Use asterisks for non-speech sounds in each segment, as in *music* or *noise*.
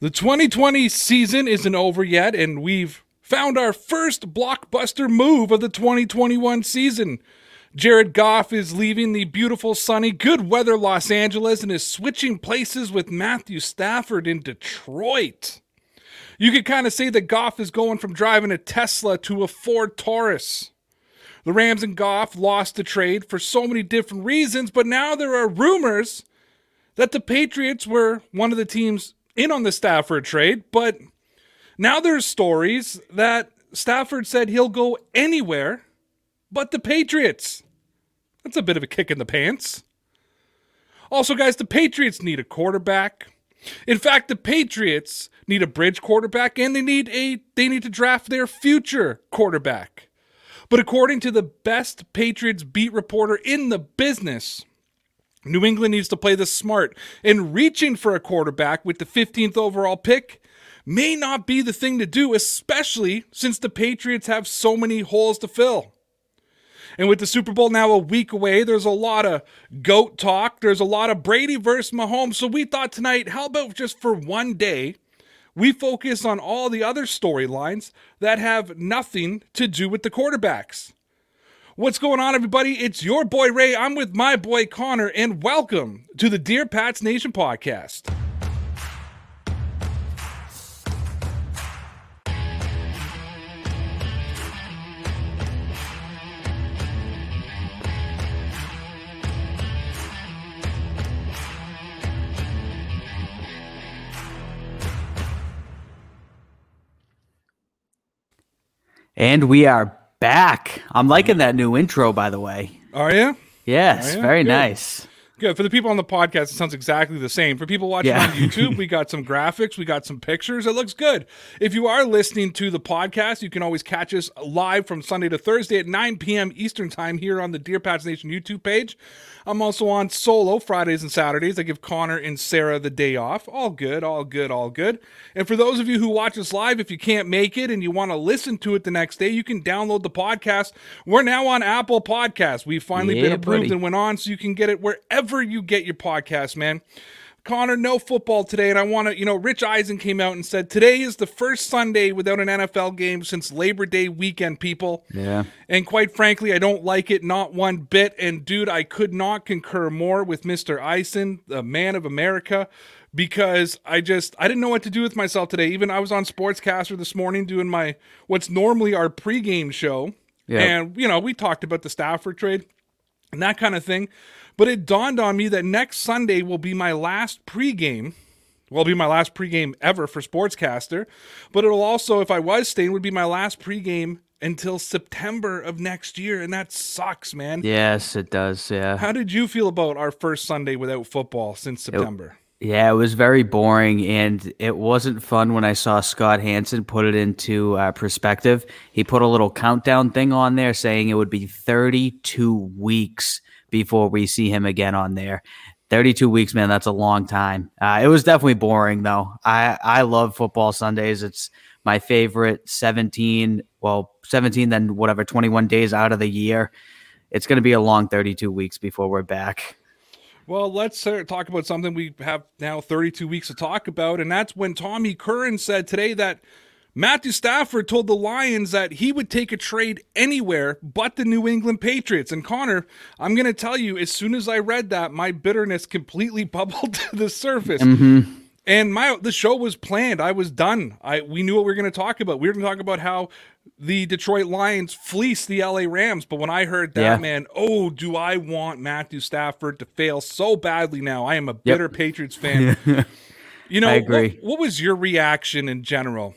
The 2020 season isn't over yet, and we've found our first blockbuster move of the 2021 season. Jared Goff is leaving the beautiful, sunny, good weather Los Angeles and is switching places with Matthew Stafford in Detroit. You could kind of say that Goff is going from driving a Tesla to a Ford Taurus. The Rams and Goff lost the trade for so many different reasons, but now there are rumors that the Patriots were one of the teams in on the Stafford trade, but now there's stories that Stafford said he'll go anywhere but the Patriots. That's a bit of a kick in the pants. Also, guys, the Patriots need a quarterback. In fact, the Patriots need a bridge quarterback and they need a they need to draft their future quarterback. But according to the best Patriots beat reporter in the business, New England needs to play this smart, and reaching for a quarterback with the 15th overall pick may not be the thing to do, especially since the Patriots have so many holes to fill. And with the Super Bowl now a week away, there's a lot of GOAT talk. There's a lot of Brady versus Mahomes. So we thought tonight, how about just for one day, we focus on all the other storylines that have nothing to do with the quarterbacks. What's going on, everybody? It's your boy Ray. I'm with my boy Connor, and welcome to the Dear Pats Nation podcast. And we are back. I'm liking that new intro, by the way. Are you? Yes, Are ya? very Good. nice. Good. For the people on the podcast, it sounds exactly the same. For people watching Yeah. on YouTube, we got some graphics, we got some pictures. It looks good. If you are listening to the podcast, you can always catch us live from Sunday to Thursday at 9 p.m. Eastern Time here on the Dear Pats Nation YouTube page. I'm also on solo Fridays and Saturdays. I give Connor and Sarah the day off. All good, all good, all good. And for those of you who watch us live, if you can't make it and you want to listen to it the next day, you can download the podcast. We're now on Apple Podcasts. We've finally been approved buddy. and went on, so you can get it wherever you get your podcast, man. Connor, no football today, and I want to, you know, Rich Eisen came out and said today is the first Sunday without an NFL game since Labor Day weekend, people. Yeah. And quite frankly, I don't like it not one bit. And dude, I could not concur more with Mr. Eisen, the man of America, because I just I didn't know what to do with myself today. Even I was on Sportscaster this morning doing my what's normally our pregame show. And you know, we talked about the Stafford trade and that kind of thing. But it dawned on me that next Sunday will be my last pregame. Will be my last pregame ever for Sportscaster. But it'll also, if I was staying, would be my last pregame until September of next year. And that sucks, man. Yes, it does. Yeah. How did you feel about our first Sunday without football since September? Yeah, it was very boring, and it wasn't fun when I saw Scott Hanson put it into uh, perspective. He put a little countdown thing on there saying it would be 32 weeks before we see him again on there. 32 weeks, man, that's a long time. Uh, it was definitely boring, though. I, I love football Sundays. It's my favorite 17, well, 17, then whatever, 21 days out of the year. It's going to be a long 32 weeks before we're back. Well, let's uh, talk about something we have now 32 weeks to talk about, and that's when Tommy Curran said today that Matthew Stafford told the Lions that he would take a trade anywhere but the New England Patriots. And Connor, I'm going to tell you, as soon as I read that, my bitterness completely *laughs* bubbled to the surface. Mm-hmm. And my the show was planned. I was done. I we knew what we were going to talk about. We were going to talk about how the Detroit Lions fleece the LA Rams. But when I heard that, Yeah. man, oh, do I want Matthew Stafford to fail so badly now? I am a bitter Patriots fan. *laughs* you know. What, what was your reaction in general?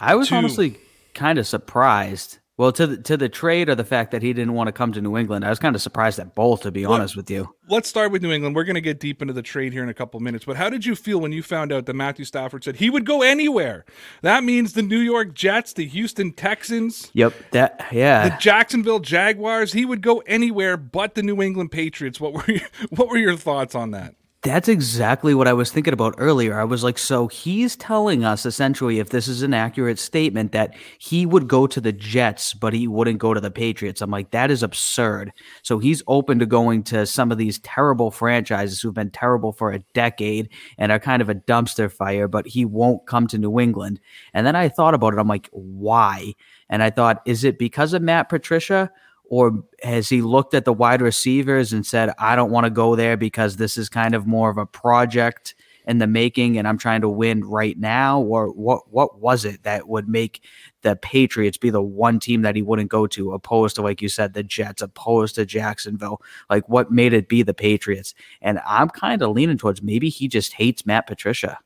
I was to- honestly kind of surprised. Well, to the to the trade or the fact that he didn't want to come to New England, I was kind of surprised at both. To be honest with you, Let's start with New England. We're going to get deep into the trade here in a couple minutes. But how did you feel when you found out that Matthew Stafford said he would go anywhere? That means the New York Jets, the Houston Texans, yep, that yeah, the Jacksonville Jaguars. He would go anywhere but the New England Patriots. What were your, *laughs* what were your thoughts on that? That's exactly what I was thinking about earlier. I was like, so he's telling us essentially, if this is an accurate statement, that he would go to the Jets, but he wouldn't go to the Patriots. I'm like, that is absurd. So he's open to going to some of these terrible franchises who've been terrible for a decade and are kind of a dumpster fire, but he won't come to New England. And then I thought about it. I'm like, why? And I thought, is it because of Matt Patricia? Or has he looked at the wide receivers and said, I don't want to go there because this is kind of more of a project in the making and I'm trying to win right now? Or what what was it that would make the Patriots be the one team that he wouldn't go to, opposed to, like you said, the Jets, opposed to Jacksonville? Like what made it be the Patriots? And I'm kind of leaning towards maybe he just hates Matt Patricia.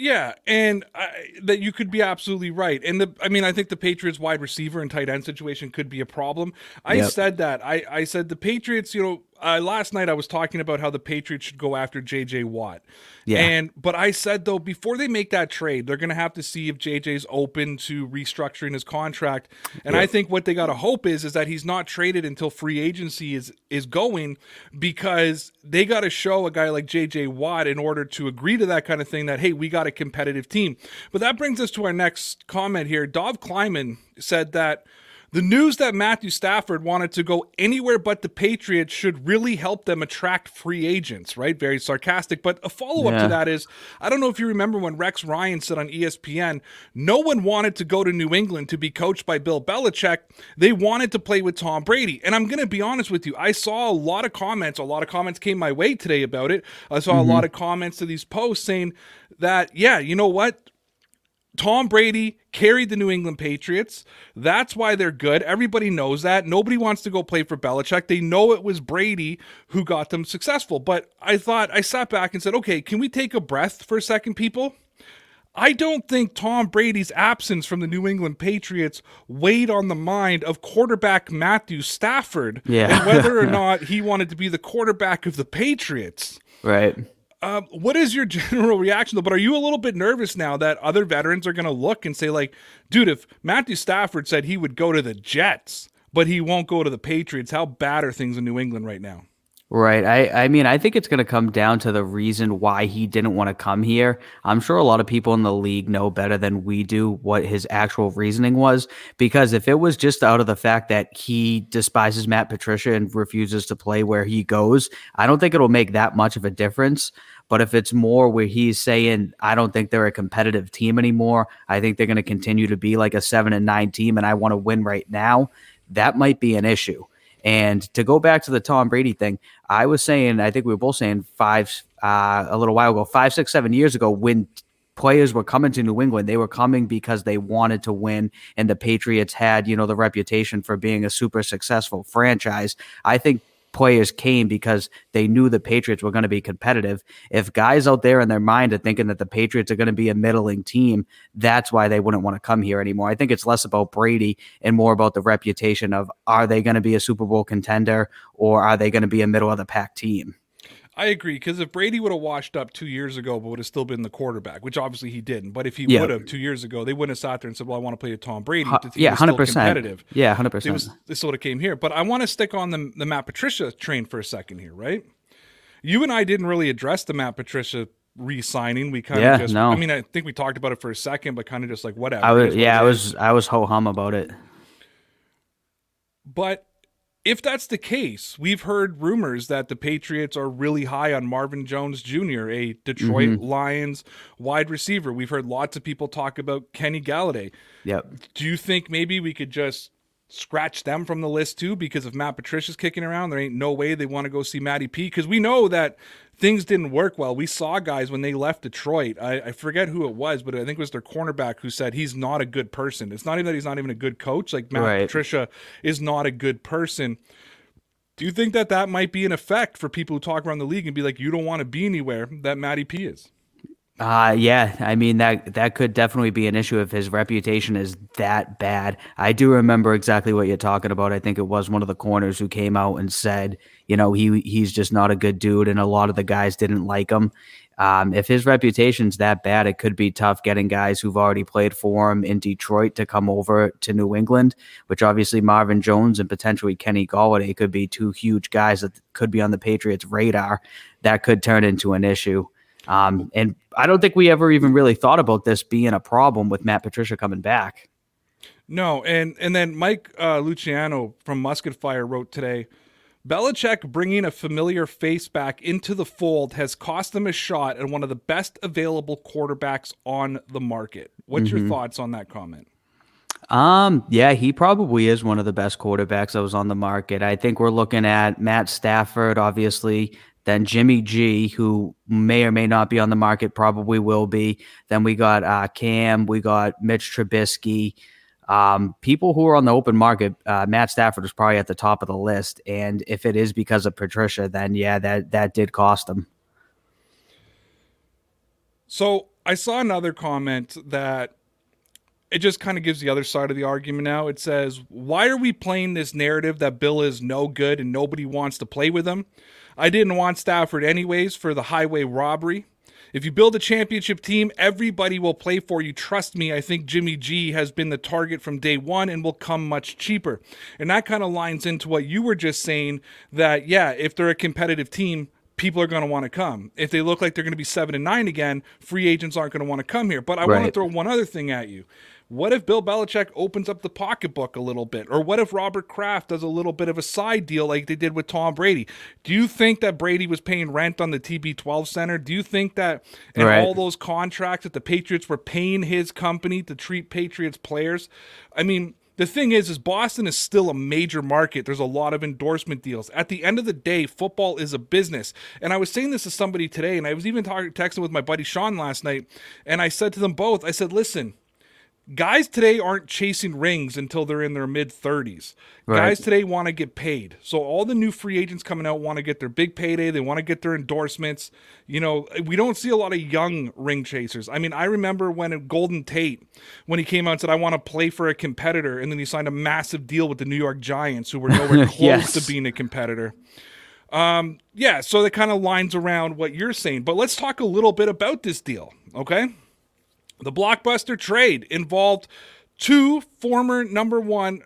Yeah, and I, that you could be absolutely right. And the, I mean, I think the Patriots wide receiver and tight end situation could be a problem. I yep. said that. I, I said the Patriots, you know, uh, last night I was talking about how the Patriots should go after JJ Watt. Yeah. And but I said though before they make that trade, they're going to have to see if JJ's open to restructuring his contract. And I think what they got to hope is is that he's not traded until free agency is is going because they got to show a guy like JJ Watt in order to agree to that kind of thing that hey, we got a competitive team. But that brings us to our next comment here. Dov Kleiman said that the news that Matthew Stafford wanted to go anywhere but the Patriots should really help them attract free agents, right? Very sarcastic. But a follow up yeah. to that is I don't know if you remember when Rex Ryan said on ESPN, no one wanted to go to New England to be coached by Bill Belichick. They wanted to play with Tom Brady. And I'm going to be honest with you, I saw a lot of comments, a lot of comments came my way today about it. I saw mm-hmm. a lot of comments to these posts saying that, yeah, you know what? Tom Brady carried the New England Patriots. That's why they're good. Everybody knows that. Nobody wants to go play for Belichick. They know it was Brady who got them successful. But I thought, I sat back and said, okay, can we take a breath for a second, people? I don't think Tom Brady's absence from the New England Patriots weighed on the mind of quarterback Matthew Stafford yeah. and whether or *laughs* not he wanted to be the quarterback of the Patriots. Right. Um, what is your *laughs* general reaction though? But are you a little bit nervous now that other veterans are going to look and say, like, dude, if Matthew Stafford said he would go to the Jets, but he won't go to the Patriots, how bad are things in New England right now? Right. I, I mean, I think it's going to come down to the reason why he didn't want to come here. I'm sure a lot of people in the league know better than we do what his actual reasoning was. Because if it was just out of the fact that he despises Matt Patricia and refuses to play where he goes, I don't think it'll make that much of a difference. But if it's more where he's saying, I don't think they're a competitive team anymore, I think they're going to continue to be like a seven and nine team, and I want to win right now, that might be an issue. And to go back to the Tom Brady thing, I was saying, I think we were both saying five, uh, a little while ago, five, six, seven years ago, when players were coming to New England, they were coming because they wanted to win, and the Patriots had, you know, the reputation for being a super successful franchise. I think players came because they knew the Patriots were going to be competitive. If guys out there in their mind are thinking that the Patriots are going to be a middling team, that's why they wouldn't want to come here anymore. I think it's less about Brady and more about the reputation of are they going to be a Super Bowl contender or are they going to be a middle of the pack team? I agree because if Brady would have washed up two years ago, but would have still been the quarterback, which obviously he didn't. But if he yeah. would have two years ago, they wouldn't have sat there and said, "Well, I want to play with Tom Brady." Uh, yeah, hundred percent competitive. Yeah, hundred percent. This sort of came here, but I want to stick on the the Matt Patricia train for a second here, right? You and I didn't really address the Matt Patricia re-signing. We kind yeah, of just, no. I mean, I think we talked about it for a second, but kind of just like whatever. I was, yeah, I was, I was ho hum about it. But if that's the case, we've heard rumors that the Patriots are really high on Marvin Jones Jr., a Detroit mm-hmm. Lions wide receiver. We've heard lots of people talk about Kenny Golladay. Yep. Do you think maybe we could just scratch them from the list too? Because if Matt Patricia's kicking around, there ain't no way they want to go see Matty P. Because we know that things didn't work well. We saw guys when they left Detroit. I, I, forget who it was, but I think it was their cornerback who said he's not a good person. It's not even that he's not even a good coach. Like Matt right. Patricia is not a good person. Do you think that that might be an effect for people who talk around the league and be like, you don't want to be anywhere that Matty P is? Uh yeah, I mean that that could definitely be an issue if his reputation is that bad. I do remember exactly what you're talking about. I think it was one of the corners who came out and said, you know, he he's just not a good dude and a lot of the guys didn't like him. Um, if his reputation's that bad, it could be tough getting guys who've already played for him in Detroit to come over to New England, which obviously Marvin Jones and potentially Kenny Golladay could be two huge guys that could be on the Patriots' radar. That could turn into an issue. Um, and I don't think we ever even really thought about this being a problem with Matt Patricia coming back. No, and and then Mike uh, Luciano from Musket Fire wrote today. Belichick bringing a familiar face back into the fold has cost them a shot at one of the best available quarterbacks on the market. What's mm-hmm. your thoughts on that comment? Um, yeah, he probably is one of the best quarterbacks that was on the market. I think we're looking at Matt Stafford, obviously, then Jimmy G, who may or may not be on the market, probably will be. Then we got uh, Cam, we got Mitch Trubisky. Um, people who are on the open market, uh, Matt Stafford is probably at the top of the list. And if it is because of Patricia, then yeah, that that did cost him. So I saw another comment that it just kind of gives the other side of the argument now. It says, Why are we playing this narrative that Bill is no good and nobody wants to play with him? I didn't want Stafford anyways for the highway robbery. If you build a championship team, everybody will play for you. Trust me, I think Jimmy G has been the target from day one and will come much cheaper. And that kind of lines into what you were just saying that, yeah, if they're a competitive team, people are going to want to come. If they look like they're going to be seven and nine again, free agents aren't going to want to come here. But I right. want to throw one other thing at you. What if Bill Belichick opens up the pocketbook a little bit? Or what if Robert Kraft does a little bit of a side deal like they did with Tom Brady? Do you think that Brady was paying rent on the TB12 center? Do you think that in right. all those contracts that the Patriots were paying his company to treat Patriots players? I mean, the thing is is boston is still a major market there's a lot of endorsement deals at the end of the day football is a business and i was saying this to somebody today and i was even talking texting with my buddy sean last night and i said to them both i said listen guys today aren't chasing rings until they're in their mid 30s. Right. Guys today want to get paid. So all the new free agents coming out want to get their big payday, they want to get their endorsements. You know, we don't see a lot of young ring chasers. I mean, I remember when Golden Tate when he came out and said I want to play for a competitor and then he signed a massive deal with the New York Giants who were nowhere *laughs* close yes. to being a competitor. Um, yeah, so that kind of lines around what you're saying. But let's talk a little bit about this deal, okay? The blockbuster trade involved two former number one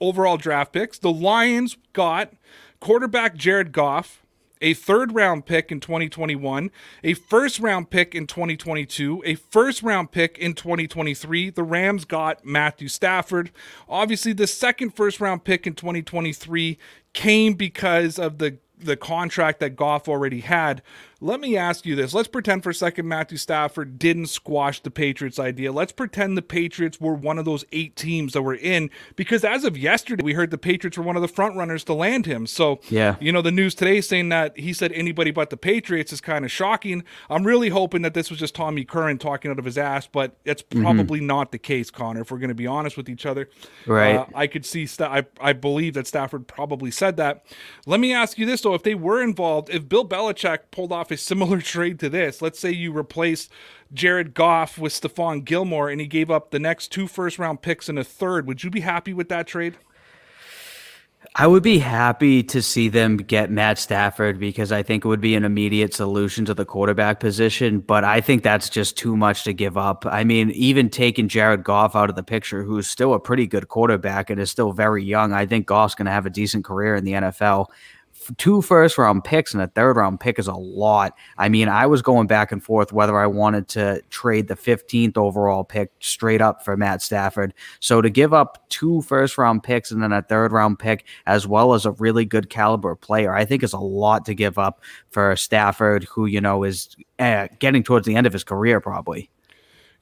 overall draft picks. The Lions got quarterback Jared Goff, a third round pick in 2021, a first round pick in 2022, a first round pick in 2023. The Rams got Matthew Stafford. Obviously, the second first round pick in 2023 came because of the the contract that Goff already had. Let me ask you this. Let's pretend for a second Matthew Stafford didn't squash the Patriots idea. Let's pretend the Patriots were one of those eight teams that were in because as of yesterday, we heard the Patriots were one of the front runners to land him. So, yeah. you know, the news today saying that he said anybody but the Patriots is kind of shocking. I'm really hoping that this was just Tommy Curran talking out of his ass, but it's mm-hmm. probably mm-hmm. not the case, Connor, if we're going to be honest with each other. Right. Uh, I could see, St- I, I believe that Stafford probably said that. Let me ask you this, though. If they were involved, if Bill Belichick pulled off a similar *laughs* trade to this. Let's say you replace Jared Goff with Stephon Gilmore and he gave up the next two first round picks and a third. Would you be happy with that trade? I would be happy to see them get Matt Stafford because I think it would be an immediate solution to the quarterback position. But I think that's just too much to give up. I mean, even taking Jared Goff out of the picture, who's still a pretty good quarterback and is still very young, I think Goff's going to have a decent career in the NFL two first round picks and a third round pick is a lot. I mean, I was going back and forth whether I wanted to trade the 15th overall pick straight up for Matt Stafford. So to give up two first round picks and then a third round pick, as well as a really good caliber player, I think is a lot to give up for Stafford, who, you know, is uh, getting towards the end of his career probably.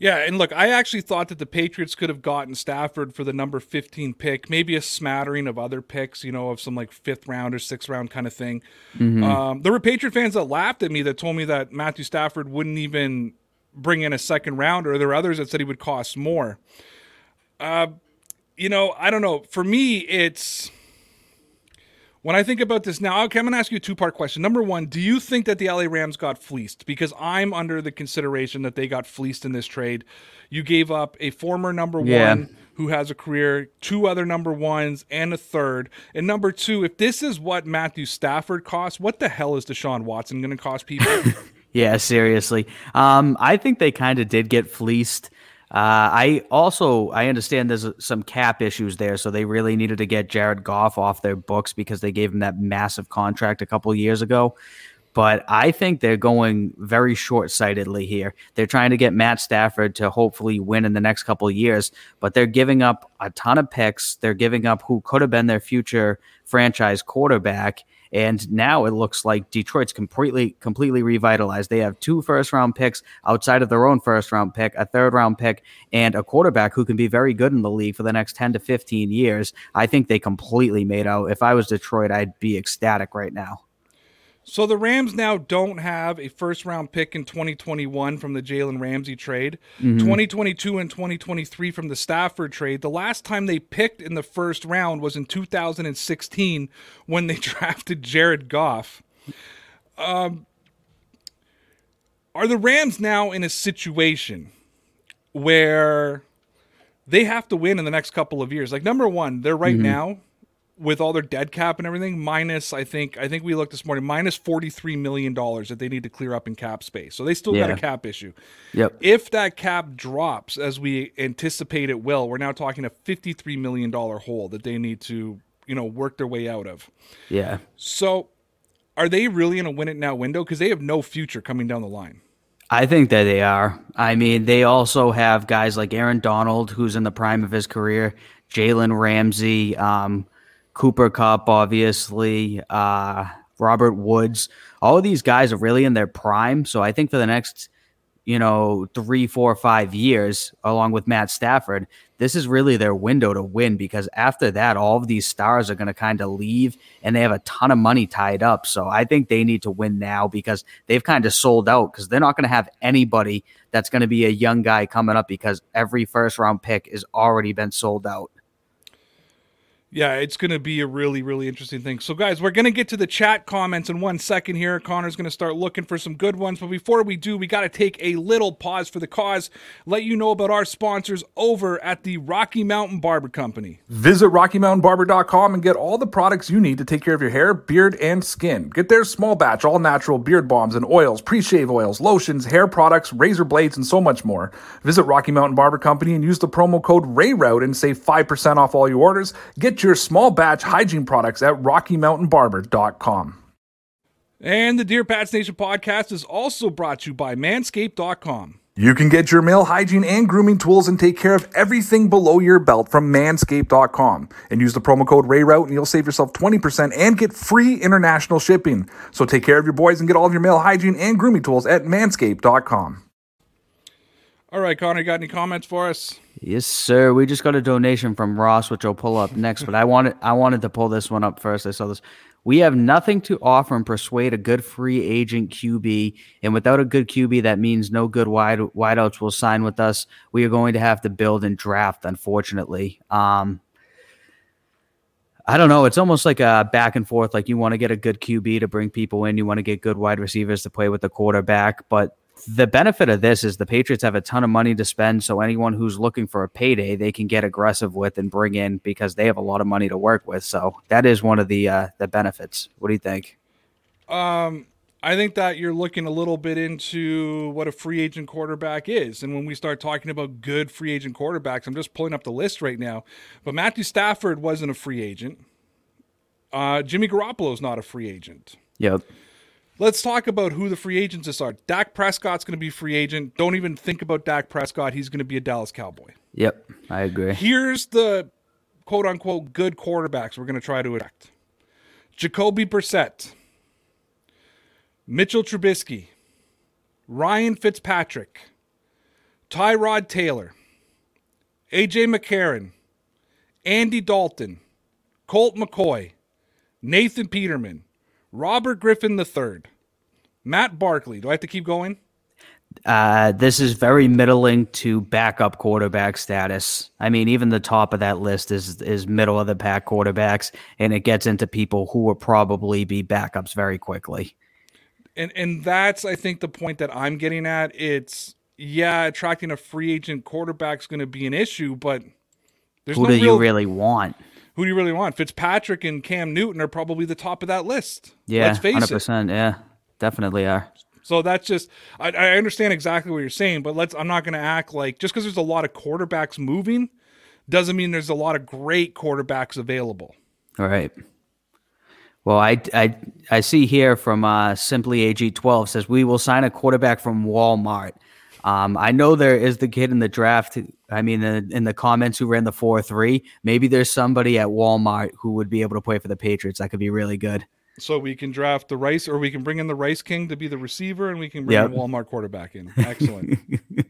Yeah, and look, I actually thought that the Patriots could have gotten Stafford for the number 15 pick, maybe a smattering of other picks, you know, of some like fifth round or sixth round kind of thing. Mm-hmm. Um, there were Patriot fans that laughed at me that told me that Matthew Stafford wouldn't even bring in a second rounder. There were others that said he would cost more. Uh, you know, I don't know. For me, it's when I think about this now, okay, I'm going to ask you a two part question. Number one, do you think that the LA Rams got fleeced? Because I'm under the consideration that they got fleeced in this trade. You gave up a former number yeah. one who has a career, two other number ones, and a third. And number two, if this is what Matthew Stafford costs, what the hell is Deshaun Watson going to cost people? *laughs* Yeah, seriously. Um, I think they kind of did get fleeced. Uh, I also I understand there's some cap issues there, so they really needed to get Jared Goff off their books because they gave him that massive contract a couple years ago. But I think they're going very short sightedly here. They're trying to get Matt Stafford to hopefully win in the next couple years, but they're giving up a ton of picks. They're giving up who could have been their future franchise quarterback. And now it looks like Detroit's completely completely revitalized. They have two first round picks outside of their own first round pick, a third round pick, and a quarterback who can be very good in the league for the next 10 to 15 years. I think they completely made out. If I was Detroit, I'd be ecstatic right now. So the Rams now don't have a first round pick in 2021 from the Jalen Ramsey trade, mm-hmm. 2022 and 2023 from the Stafford trade. The last time they picked in the first round was in 2016 when they *laughs* drafted Jared Goff. Um, are the Rams now in a situation where they have to win in the next couple of years? Like, number one, they're right mm-hmm. now with all their dead cap and everything, minus I think I think we looked this morning, minus forty three million dollars that they need to clear up in cap space. So they still yeah. got a cap issue. Yep. If that cap drops as we anticipate it will, we're now talking a fifty three million dollar hole that they need to you know work their way out of. Yeah. So are they really in a win it now window because they have no future coming down the line? I think that they are. I mean, they also have guys like Aaron Donald, who's in the prime of his career, Jalen Ramsey. Um, Cooper Kupp, obviously, uh, Robert Woods. All of these guys are really in their prime. So I think for the next, you know, three, four, five years, along with Matt Stafford, this is really their window to win because after that, all of these stars are going to kind of leave and they have a ton of money tied up. So I think they need to win now because they've kind of sold out because they're not going to have anybody that's going to be a young guy coming up because every first round pick has already been sold out yeah, it's going to be a really, really interesting thing. So, guys, we're going to get to the chat comments in one second here. Connor's going to start looking for some good ones. But before we do, we got to take a little pause for the cause, let you know about our sponsors over at the Rocky Mountain Barber Company. Visit RockyMountainBarber.com and get all the products you need to take care of your hair, beard, and skin. Get their small batch, all natural beard bombs and oils, pre shave oils, lotions, hair products, razor blades, and so much more. Visit Rocky Mountain Barber Company and use the promo code RAYROUTE and save 5% off all your orders. Get your small batch hygiene products at RockyMountainBarber.com. And the Dear Pats Nation podcast is also brought to you by Manscaped.com. You can get your male hygiene and grooming tools and take care of everything below your belt from manscaped.com. And use the promo code RAYROUTE and you'll save yourself 20% and get free international shipping. So take care of your boys and get all of your male hygiene and grooming tools at manscaped.com. All right, Connor, got any comments for us? Yes, sir. We just got a donation from Ross, which I'll pull up next. But I wanted I wanted to pull this one up first. I saw this. We have nothing to offer and persuade a good free agent QB, and without a good QB, that means no good wide wideouts will sign with us. We are going to have to build and draft, unfortunately. Um, I don't know. It's almost like a back and forth. Like you want to get a good QB to bring people in, you want to get good wide receivers to play with the quarterback, but the benefit of this is the Patriots have a ton of money to spend. So anyone who's looking for a payday, they can get aggressive with and bring in because they have a lot of money to work with. So that is one of the uh, the benefits. What do you think? Um, I think that you're looking a little bit into what a free agent quarterback is. And when we start talking about good free agent quarterbacks, I'm just pulling up the list right now. But Matthew Stafford wasn't a free agent. Uh, Jimmy Garoppolo's not a free agent. Yep. Let's talk about who the free agents are. Dak Prescott's going to be free agent. Don't even think about Dak Prescott. He's going to be a Dallas Cowboy. Yep, I agree. Here's the quote unquote good quarterbacks we're going to try to attract Jacoby Brissett, Mitchell Trubisky, Ryan Fitzpatrick, Tyrod Taylor, AJ McCarron, Andy Dalton, Colt McCoy, Nathan Peterman, Robert Griffin III, Matt Barkley. Do I have to keep going? Uh, this is very middling to backup quarterback status. I mean, even the top of that list is is middle of the pack quarterbacks, and it gets into people who will probably be backups very quickly. And and that's I think the point that I'm getting at. It's yeah, attracting a free agent quarterback is going to be an issue, but who no do real, you really want? Who do you really want? Fitzpatrick and Cam Newton are probably the top of that list. Yeah, hundred percent. Yeah, definitely are. So that's just I, I understand exactly what you're saying, but let's I'm not going to act like just because there's a lot of quarterbacks moving doesn't mean there's a lot of great quarterbacks available. All right. Well, I, I, I see here from uh, Simply AG12 says we will sign a quarterback from Walmart. Um, I know there is the kid in the draft. I mean, in, in the comments who ran the four three. Maybe there's somebody at Walmart who would be able to play for the Patriots. That could be really good. So we can draft the Rice, or we can bring in the Rice King to be the receiver, and we can bring Yep. a Walmart quarterback in. Excellent.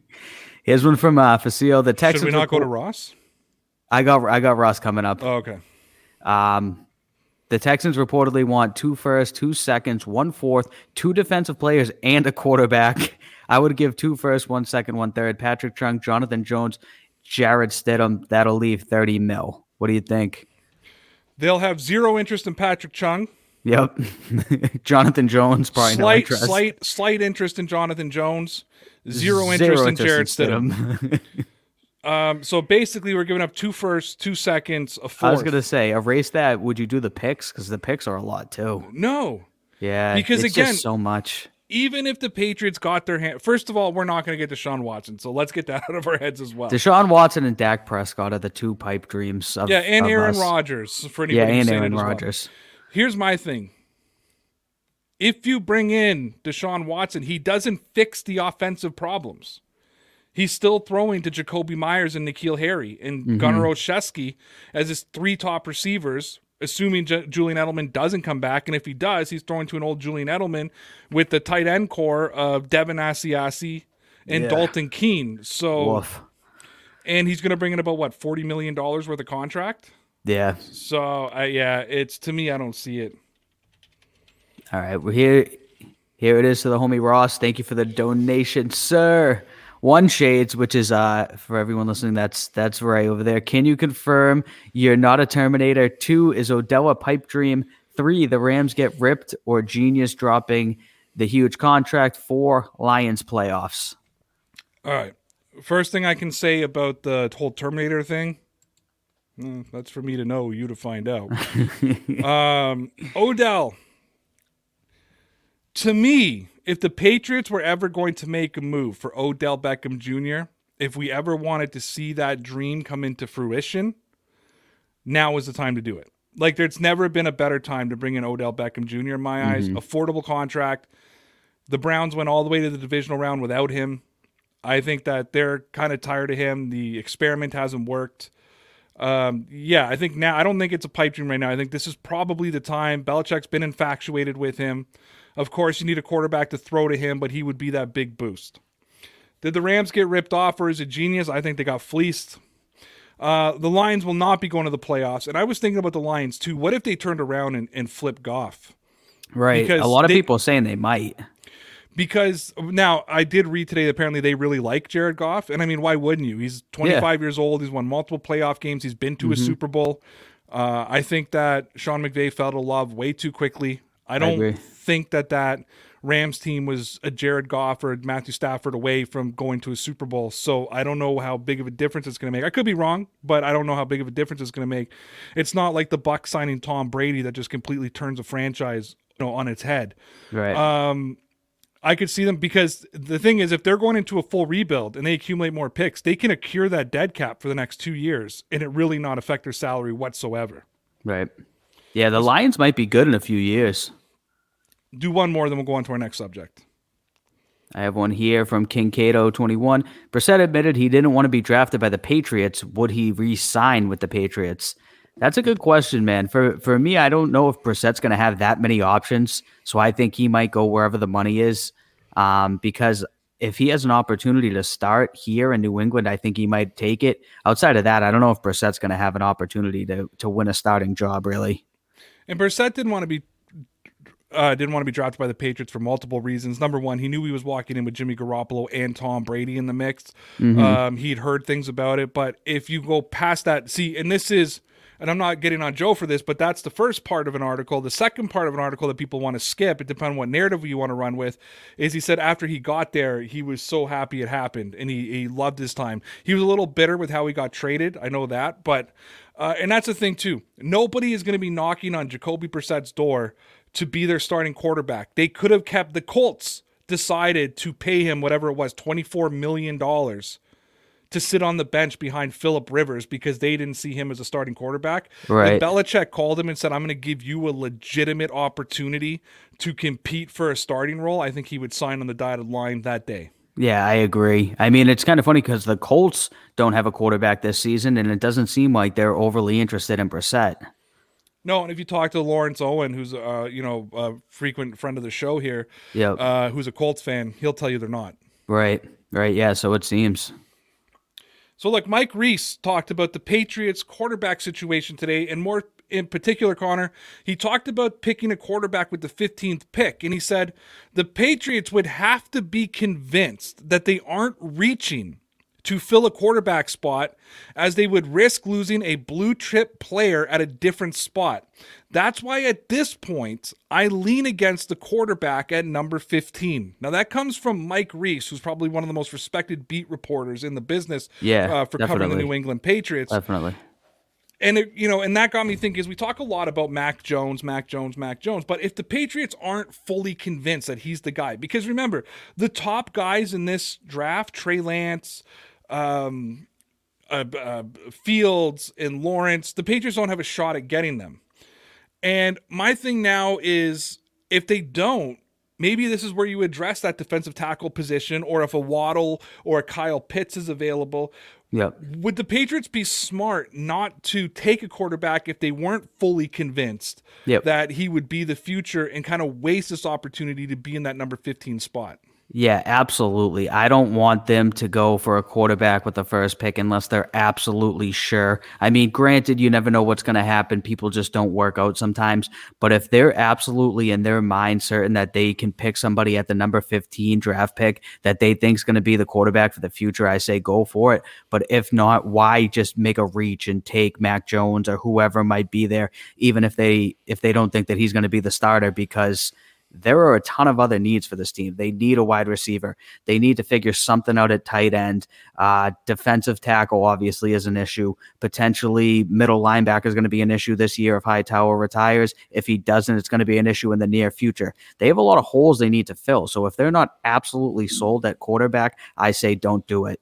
*laughs* Here's one from uh, Facile. The Should we not go to Ross? I got I got Ross coming up. Oh, okay. Um, the Texans reportedly want two firsts, two seconds, one fourth, two defensive players, and a quarterback. *laughs* I would give two first, one second, one third. Patrick Chung, Jonathan Jones, Jarrett Stidham. That'll leave thirty mil. What do you think? They'll have zero interest in Patrick Chung. Yep, *laughs* Jonathan Jones probably no slight, interest. slight, slight interest in Jonathan Jones. Zero interest Zero in Jared interest in Stidham. *laughs* Um, so basically, we're giving up two firsts, two seconds, a I fourth. was gonna say erase that. Would you do the picks? Because the picks are a lot too. No, Yeah, Because it's again- just so much. Even if the Patriots got their hand, first of all, we're not going to get Deshaun Watson, so let's get that out of our heads as well. Deshaun Watson and Dak Prescott are the two pipe dreams of yeah, and of Aaron. Rodgers for anybody Yeah, and Aaron as well. Rodgers. Here's my thing. If you bring in Deshaun Watson, he doesn't fix the offensive problems. He's still throwing to Jakobi Meyers and N'Keal Harry and mm-hmm. Gunner Olszewski as his three top receivers, assuming J- Julian Edelman doesn't come back. And if he does, he's throwing to an old Julian Edelman with the tight end corps of Devin Asiasi and Yeah. Dalton Keene. So, Woof. and he's going to bring in about what forty million dollars worth of contract. Yeah. So, uh, yeah, it's to me, I don't see it. All right, we're here. Here it is to the homie Ross. Thank you for the donation, sir. One shades, which is uh for everyone listening, that's that's right over there. Can you confirm you're not a Terminator? Two is Odell a pipe dream. Three, the Rams get ripped or genius dropping the huge contract. Four, Lions playoffs. All right. First thing I can say about the whole Terminator thing, mm, that's for me to know, you to find out. *laughs* um, Odell. To me, if the Patriots were ever going to make a move for Odell Beckham Jr., if we ever wanted to see that dream come into fruition, now is the time to do it. Like, there's never been a better time to bring in Odell Beckham Jr. in my eyes. Affordable contract. The Browns went all the way to the divisional round without him. I think that they're kind of tired of him. The experiment hasn't worked. Um, yeah, I think now I don't think it's a pipe dream right now. I think this is probably the time. Belichick's been infatuated with him. Of course, you need a quarterback to throw to him, but he would be that big boost. Did the Rams get ripped off, or is it genius? I think they got fleeced. Uh, the Lions will not be going to the playoffs, and I was thinking about the Lions too. What if they turned around and, and flipped Goff? Right. Because a lot of they- people saying they might. because now I did read today. Apparently, they really like Jared Goff, and I mean, why wouldn't you? He's 25 years old. He's won multiple playoff games. He's been to a Super Bowl. Uh, I think that Sean McVay fell to love way too quickly. I don't agree. Think that that Rams team was a Jared Goff or Matthew Stafford away from going to a Super Bowl. So I don't know how big of a difference it's going to make. I could be wrong, but I don't know how big of a difference it's going to make. It's not like the Bucs signing Tom Brady that just completely turns a franchise, you know, on its head. Right. Um, I could see them because the thing is, if they're going into a full rebuild and they accumulate more picks, they can accrue that dead cap for the next two years and it really not affect their salary whatsoever. right. Yeah, the Lions might be good in a few years. Do one more, then we'll go on to our next subject. I have one here from King Cato 21. Brissett admitted he didn't want to be drafted by the Patriots. Would he re-sign with the Patriots? That's a good question, man. For for me, I don't know if Brissett's going to have that many options, so I think he might go wherever the money is. Um, because if he has an opportunity to start here in New England, I think he might take it. Outside of that, I don't know if Brissett's going to have an opportunity to to win a starting job. Really, And Brissett didn't want to be uh, didn't want to be drafted by the Patriots for multiple reasons. Number one, he knew he was walking in with Jimmy Garoppolo and Tom Brady in the mix. Um, he'd heard things about it, but if you go past that, see, and this is, and I'm not getting on Joe for this, but that's the first part of an article. The second part of an article that people want to skip, it depends on what narrative you want to run with, is he said after he got there, he was so happy it happened and he, he loved his time. He was a little bitter with how he got traded. I know that, but, uh, and that's the thing too. Nobody is going to be knocking on Jacoby Brissett's door to be their starting quarterback. They could have kept the Colts. decided to pay him whatever it was, $24 million to sit on the bench behind Philip Rivers because they didn't see him as a starting quarterback. Right. Belichick called him and said, I'm going to give you a legitimate opportunity to compete for a starting role, I think he would sign on the dotted line that day. Yeah, I agree. I mean, it's kind of funny because the Colts don't have a quarterback this season, and it doesn't seem like they're overly interested in Brissett. No, and if you talk to Lawrence Owen, who's uh, you know a frequent friend of the show here, Yep. uh, who's a Colts fan, he'll tell you they're not. Right, right. Yeah, so it seems. So, like Mike Reiss talked about the Patriots quarterback situation today, and more in particular, Connor, he talked about picking a quarterback with the 15th pick, and he said the Patriots would have to be convinced that they aren't reaching to fill a quarterback spot as they would risk losing a blue chip player at a different spot. That's why at this point, I lean against the quarterback at number 15. Now, that comes from Mike Reiss, who's probably one of the most respected beat reporters in the business Yeah, uh, for covering the. New England Patriots Definitely. and it, you know, and that got me thinking. Is we talk a lot about Mac Jones, Mac Jones, Mac Jones, but if the Patriots aren't fully convinced that he's the guy, because remember, the top guys in this draft, Trey Lance, um, uh, uh, Fields, and Lawrence, the Patriots don't have a shot at getting them. And my thing now is, if they don't. Maybe this is where you address that defensive tackle position, or if a Waddle or a Kyle Pitts is available, Yeah. would the Patriots be smart not to take a quarterback if they weren't fully convinced Yep. that he would be the future and kind of waste this opportunity to be in that number 15 spot? Yeah, absolutely. I don't want them to go for a quarterback with the first pick unless they're absolutely sure. I mean, granted, you never know what's going to happen. People just don't work out sometimes. But if they're absolutely in their mind certain that they can pick somebody at the number 15 draft pick that they think is going to be the quarterback for the future, I say go for it. But if not, why just make a reach and take Mac Jones or whoever might be there, even if they if they don't think that he's going to be the starter because there are a ton of other needs for this team. They need a wide receiver. They need to figure something out at tight end. Uh, defensive tackle obviously is an issue. Potentially middle linebacker is going to be an issue this year if Hightower retires. If he doesn't, it's going to be an issue in the near future. They have a lot of holes they need to fill. So if they're not absolutely sold at quarterback, I say don't do it.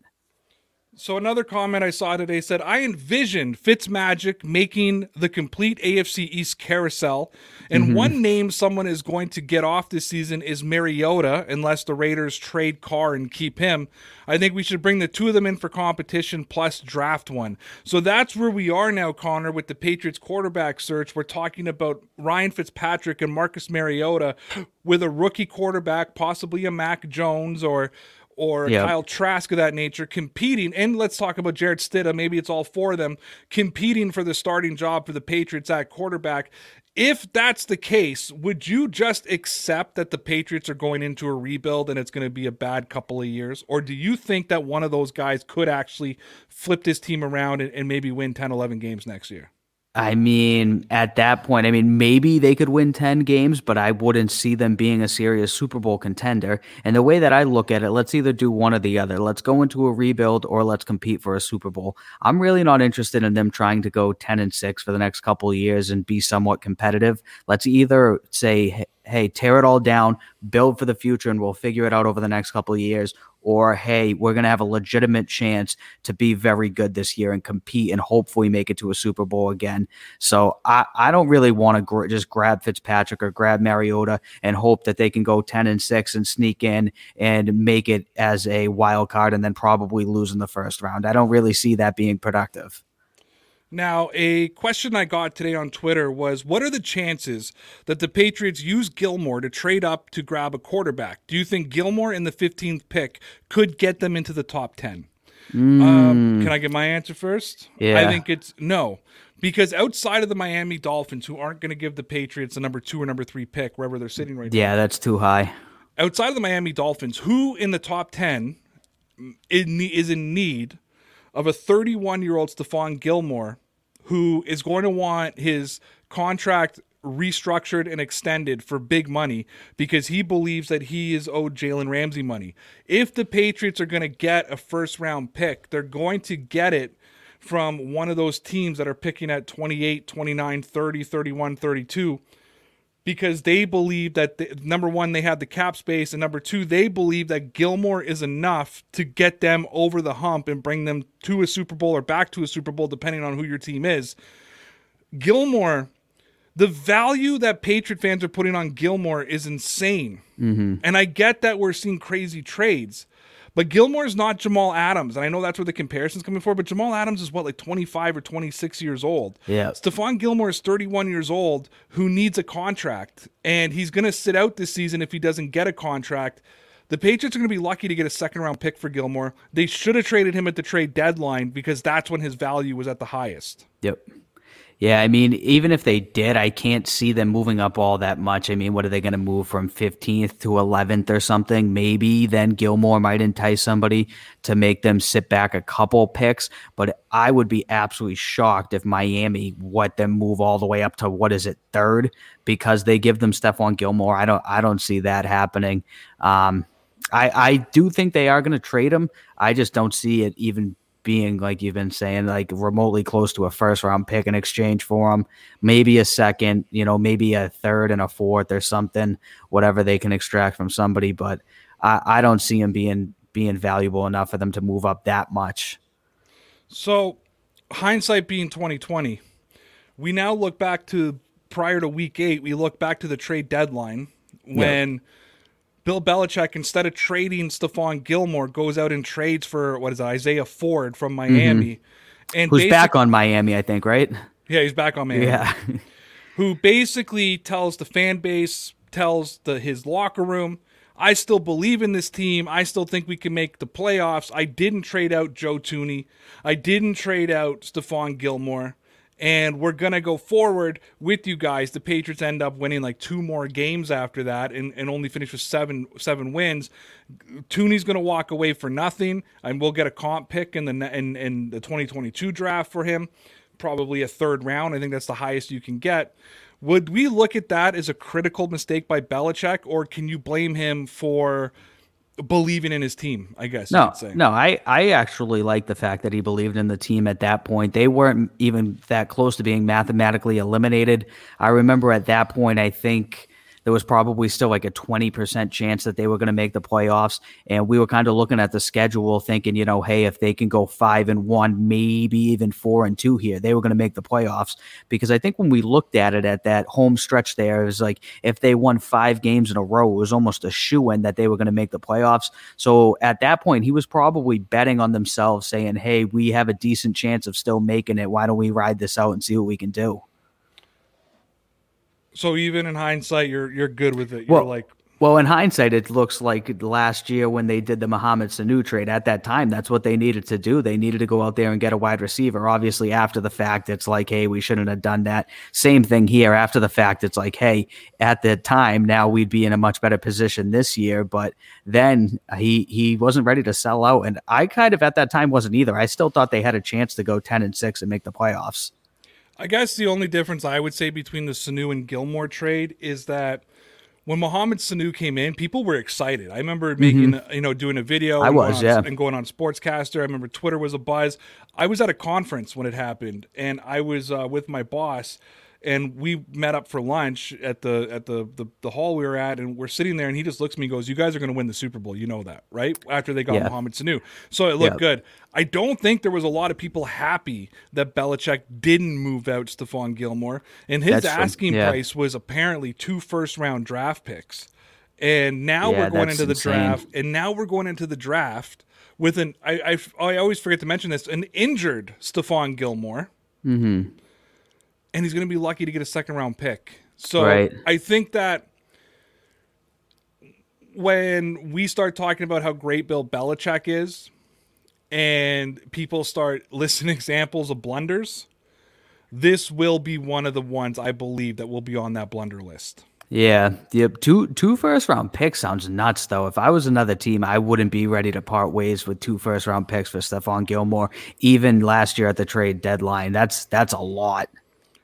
So another comment I saw today said, I envisioned Fitzmagic making the complete AFC East carousel. And mm-hmm. one name someone is going to get off this season is Mariota, unless the Raiders trade Carr and keep him. I think we should bring the two of them in for competition plus draft one. So that's where we are now, Connor, with the Patriots quarterback search. We're talking about Ryan Fitzpatrick and Marcus Mariota with a rookie quarterback, possibly a Mac Jones or or Yep. Kyle Trask of that nature competing. And let's talk about Jarrett Stidham. Maybe it's all four of them competing for the starting job for the Patriots at quarterback. If that's the case, would you just accept that the Patriots are going into a rebuild and it's going to be a bad couple of years? Or do you think that one of those guys could actually flip this team around and, and maybe win 10, 11 games next year? I mean, at that point, I mean, maybe they could win 10 games, but I wouldn't see them being a serious Super Bowl contender. And the way that I look at it, let's either do one or the other. Let's go into a rebuild or let's compete for a Super Bowl. I'm really not interested in them trying to go 10 and 6 for the next couple years and be somewhat competitive. Let's either say, hey, tear it all down, build for the future, and we'll figure it out over the next couple years. Or, hey, we're going to have a legitimate chance to be very good this year and compete and hopefully make it to a Super Bowl again. So I, I don't really want to gr- just grab Fitzpatrick or grab Mariota and hope that they can go 10 and 6 and sneak in and make it as a wild card and then probably lose in the first round. I don't really see that being productive. Now, a question I got today on Twitter was what are the chances that the Patriots use Gilmore to trade up to grab a quarterback? Do you think Gilmore in the 15th pick could get them into the top 10? Um, can I get my answer first? Yeah. I think it's no. Because outside of the Miami Dolphins, who aren't going to give the Patriots a number two or number three pick, wherever they're sitting right now, Yeah, that's too high. outside of the Miami Dolphins, who in the top 10 is in need of a 31 year old Stephon Gilmore who is going to want his contract restructured and extended for big money because he believes that he is owed Jalen Ramsey money. If the Patriots are going to get a first round pick, they're going to get it from one of those teams that are picking at 28, 29, 30, 31, 32 because they believe that the, number one they had the cap space and number two they believe that Gilmore is enough to get them over the hump and bring them to a Super Bowl or back to a Super Bowl depending on who your team is. Gilmore, the value that Patriot fans are putting on Gilmore is insane. Mm-hmm. And I get that we're seeing crazy trades. But Gilmore's not Jamal Adams, and I know that's where the comparison's coming for. But Jamal Adams is what, like twenty five or twenty six years old. Yeah. Stephon Gilmore is thirty one years old, who needs a contract, and he's going to sit out this season if he doesn't get a contract. The Patriots are going to be lucky to get a second round pick for Gilmore. They should have traded him at the trade deadline because that's when his value was at the highest. Yep. Yeah, I mean, even if they did, I can't see them moving up all that much. I mean, what are they going to move from 15th to 11th or something? Maybe then Gilmore might entice somebody to make them sit back a couple picks. But I would be absolutely shocked if Miami let them move all the way up to what is it, third, because they give them Stephon Gilmore. I don't, I don't see that happening. Um, I, I do think they are going to trade him. I just don't see it even being like you've been saying, like remotely close to a first round pick in exchange for him, maybe a second, you know, maybe a third and a fourth or something, whatever they can extract from somebody. But I, I don't see him being being valuable enough for them to move up that much. So, hindsight being twenty twenty, we now look back to prior to week eight. We look back to the trade deadline when. Bill Belichick, instead of trading Stephon Gilmore, goes out and trades for what is it, Isaiah Ford from Miami, mm-hmm. and who's back on Miami, I think, right? Yeah, he's back on Miami. Yeah, *laughs* who basically tells the fan base, tells the his locker room, I still believe in this team. I still think we can make the playoffs. I didn't trade out Joe Thuney. I didn't trade out Stephon Gilmore and we're gonna go forward with you guys. The Patriots end up winning like two more games after that, and, and only finish with seven seven wins. Thuney's gonna walk away for nothing, and we'll get a comp pick in the in, in the 2022 draft for him, probably a third round. I think that's the highest you can get. Would we look at that as a critical mistake by Belichick, or can you blame him for? Believing in his team, I guess. No, no, I, I actually like the fact that he believed in the team at that point. They weren't even that close to being mathematically eliminated. I remember at that point, I think there was probably still like a 20% chance that they were going to make the playoffs. And we were kind of looking at the schedule thinking, you know, hey, if they can go five and one, maybe even four and two here, they were going to make the playoffs. Because I think when we looked at it at that home stretch there, it was like if they won five games in a row, it was almost a shoe in that they were going to make the playoffs. So at that point, he was probably betting on themselves, saying, hey, we have a decent chance of still making it. Why don't we ride this out and see what we can do? So even in hindsight, you're you're good with it. You're well, like, well, in hindsight, it looks like last year when they did the Mohamed Sanu trade. At that time, that's what they needed to do. They needed to go out there and get a wide receiver. Obviously, after the fact, it's like, hey, we shouldn't have done that. Same thing here. After the fact, it's like, hey, at the time, now we'd be in a much better position this year. But then he he wasn't ready to sell out, and I kind of at that time wasn't either. I still thought they had a chance to go ten and six and make the playoffs. I guess the only difference I would say between the Sanu and Gilmore trade is that when Mohamed Sanu came in, people were excited. I remember making, mm-hmm. you know, doing a video. I was, on, yeah, and going on Sportscaster. I remember Twitter was a buzz. I was at a conference when it happened, and I was uh, with my boss, and we met up for lunch at the at the, the, the hall we were at, and we're sitting there, and he just looks at me, and goes, "You guys are going to win the Super Bowl, you know that, right?" After they got yeah. Mohamed Sanu, so it looked good. I don't think there was a lot of people happy that Belichick didn't move out Stephon Gilmore, and his that's asking yeah. price was apparently two first round draft picks. And now yeah, we're going into the insane. draft, and now we're going into the draft with an I, I, I always forget to mention this an injured Stephon Gilmore. Mm-hmm and he's going to be lucky to get a second round pick. So right. I think that when we start talking about how great Bill Belichick is, and people start *laughs* listing examples of blunders, this will be one of the ones I believe that will be on that blunder list. Yeah, yep. Two two first round picks sounds nuts though. If I was another team, I wouldn't be ready to part ways with two first round picks for Stephon Gilmore. Even last year at the trade deadline, that's that's a lot.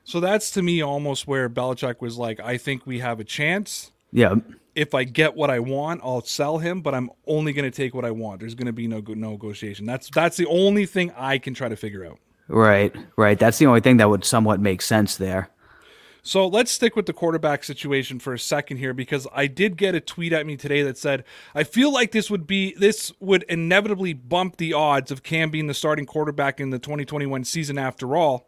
So that's to me almost where Belichick was like, I think we have a chance. Yeah. If I get what I want, I'll sell him, but I'm only going to take what I want. There's going to be no no negotiation. That's that's the only thing I can try to figure out. Right, right. That's the only thing that would somewhat make sense there. So let's stick with the quarterback situation for a second here because I did get a tweet at me today that said, I feel like this would be this would inevitably bump the odds of Cam being the starting quarterback in the 2021 season after all.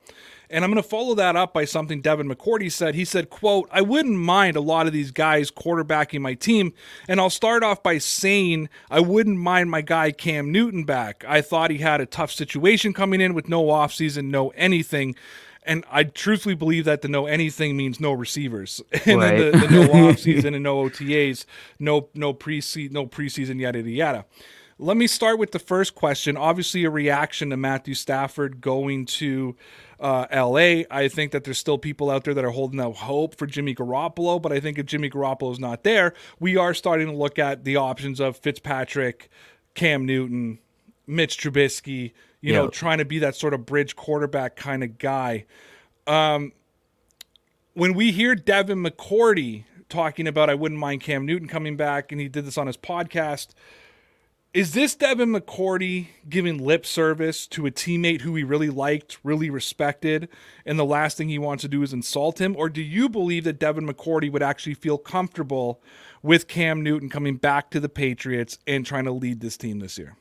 And I'm going to follow that up by something Devin McCourty said. He said, quote, I wouldn't mind a lot of these guys quarterbacking my team. And I'll start off by saying I wouldn't mind my guy Cam Newton back. I thought he had a tough situation coming in with no offseason, no anything and I truthfully believe that the no anything means no receivers, *laughs* and right. the, the no *laughs* offseason and no OTAs, no no preseason, no preseason, yada yada yada. Let me start with the first question. Obviously, a reaction to Matthew Stafford going to uh, LA. I think that there's still people out there that are holding out hope for Jimmy Garoppolo, but I think if Jimmy Garoppolo is not there, we are starting to look at the options of Fitzpatrick, Cam Newton, Mitch Trubisky, you know, trying to be that sort of bridge quarterback kind of guy. Um, when we hear Devin McCourty talking about, I wouldn't mind Cam Newton coming back, and he did this on his podcast. Is this Devin McCourty giving lip service to a teammate who he really liked, really respected, and the last thing he wants to do is insult him? Or do you believe that Devin McCourty would actually feel comfortable with Cam Newton coming back to the Patriots and trying to lead this team this year?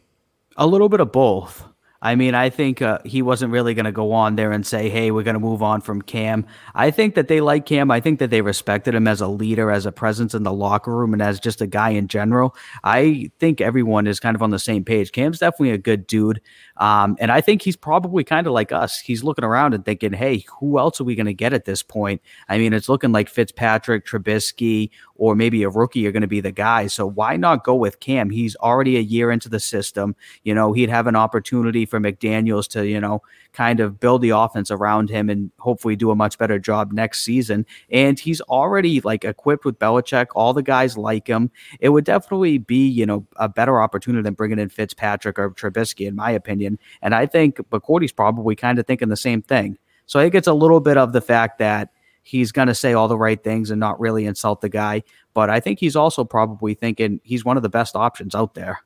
A little bit of both. I mean, I think uh, he wasn't really going to go on there and say, hey, we're going to move on from Cam. I think that they like Cam. I think that they respected him as a leader, as a presence in the locker room, and as just a guy in general. I think everyone is kind of on the same page. Cam's definitely a good dude. Um, and I think he's probably kind of like us. He's looking around and thinking, hey, who else are we going to get at this point? I mean, it's looking like Fitzpatrick, Trubisky, or maybe a rookie are going to be the guy. So why not go with Cam? He's already a year into the system. You know, he'd have an opportunity for McDaniels to, you know, kind of build the offense around him and hopefully do a much better job next season. And he's already like equipped with Belichick. All the guys like him. It would definitely be, you know, a better opportunity than bringing in Fitzpatrick or Trubisky, in my opinion. And I think McCourty's probably kind of thinking the same thing. So I think it's a little bit of the fact that he's going to say all the right things and not really insult the guy. But I think he's also probably thinking he's one of the best options out there.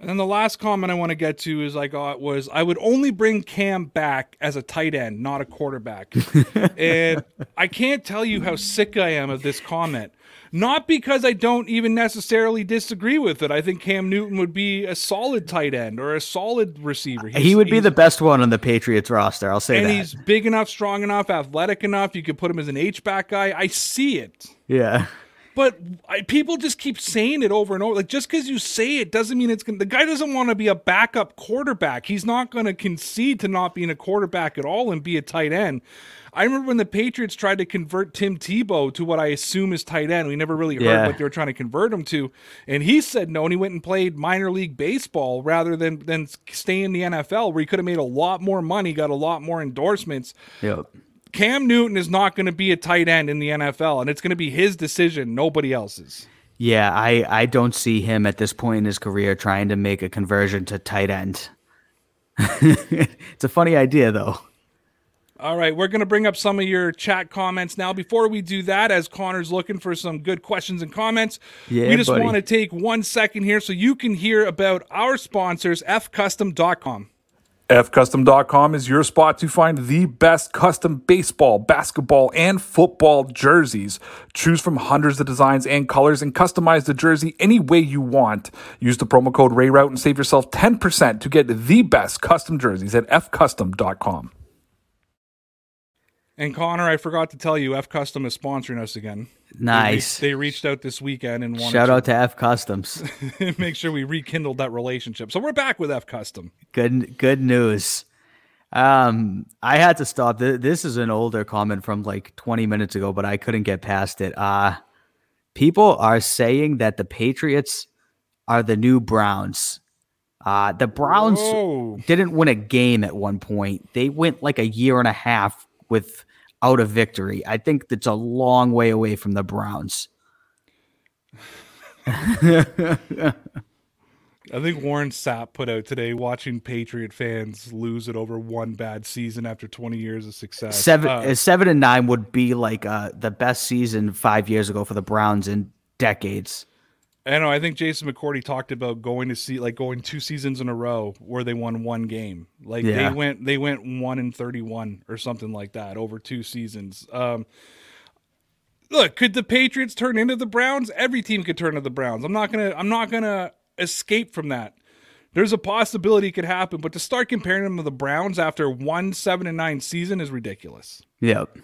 And then the last comment I want to get to is I got was I would only bring Cam back as a tight end, not a quarterback. *laughs* and I can't tell you how sick I am of this comment. Not because I don't even necessarily disagree with it. I think Cam Newton would be a solid tight end or a solid receiver. He's, he would be the best one on the Patriots roster. I'll say that. and that. he's big enough, strong enough, athletic enough. You could put him as an H back guy. I see it. Yeah. But I, people just keep saying it over and over. Like just because you say it doesn't mean it's to The guy doesn't want to be a backup quarterback. He's not going to concede to not being a quarterback at all and be a tight end. I remember when the Patriots tried to convert Tim Tebow to what I assume is tight end. We never really heard yeah. what they were trying to convert him to, and he said no, and he went and played minor league baseball rather than than stay in the NFL, where he could have made a lot more money, got a lot more endorsements. Yep. Cam Newton is not going to be a tight end in the NFL, and it's going to be his decision, nobody else's. Yeah, I, I don't see him at this point in his career trying to make a conversion to tight end. *laughs* it's a funny idea, though. All right, we're going to bring up some of your chat comments now. Before we do that, as Connor's looking for some good questions and comments, yeah, we just want to take one second here so you can hear about our sponsors, fcustom.com. Fcustom.com is your spot to find the best custom baseball, basketball, and football jerseys. Choose from hundreds of designs and colors and customize the jersey any way you want. Use the promo code RAYROUTE and save yourself 10% to get the best custom jerseys at fcustom.com. And Connor, I forgot to tell you, F Custom is sponsoring us again. Nice. They, re- they reached out this weekend and wanted shout to out to F Customs. *laughs* make sure we rekindled that relationship. So we're back with F Custom. Good, good news. Um, I had to stop. This is an older comment from like 20 minutes ago, but I couldn't get past it. Uh people are saying that the Patriots are the new Browns. Uh, the Browns Whoa. didn't win a game at one point. They went like a year and a half with out of victory. I think that's a long way away from the Browns. *laughs* I think Warren Sapp put out today watching Patriot fans lose it over one bad season after 20 years of success. Seven, uh, seven and nine would be like uh, the best season five years ago for the Browns in decades. I know. I think Jason McCourty talked about going to see like going two seasons in a row where they won one game. Like Yeah. they went they went one and thirty one or something like that over two seasons. Um, look, could the Patriots turn into the Browns? Every team could turn into the Browns. I'm not gonna I'm not gonna escape from that. There's a possibility it could happen, but to start comparing them to the Browns after one seven and nine season is ridiculous. Yep.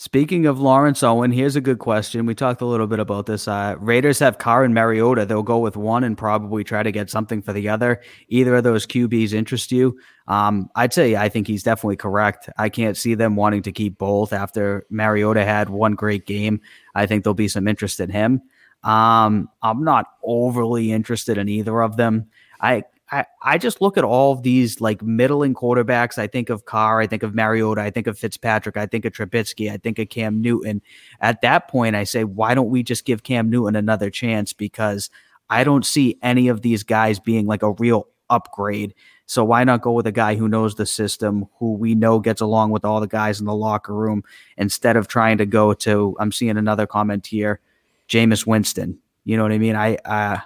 Speaking of Lawrence Owen, here's a good question. We talked a little bit about this. Uh, Raiders have Carr and Mariota. They'll go with one and probably try to get something for the other. Either of those QBs interest you? Um, I'd say I think he's definitely correct. I can't see them wanting to keep both after Mariota had one great game. I think there'll be some interest in him. Um, I'm not overly interested in either of them. I I, I just look at all of these like middling quarterbacks. I think of Carr, I think of Mariota, I think of Fitzpatrick, I think of Trubisky, I think of Cam Newton. At that point, I say, why don't we just give Cam Newton another chance? Because I don't see any of these guys being like a real upgrade. So why not go with a guy who knows the system, who we know gets along with all the guys in the locker room, instead of trying to go to? I'm seeing another comment here, Jameis Winston. You know what I mean? I uh,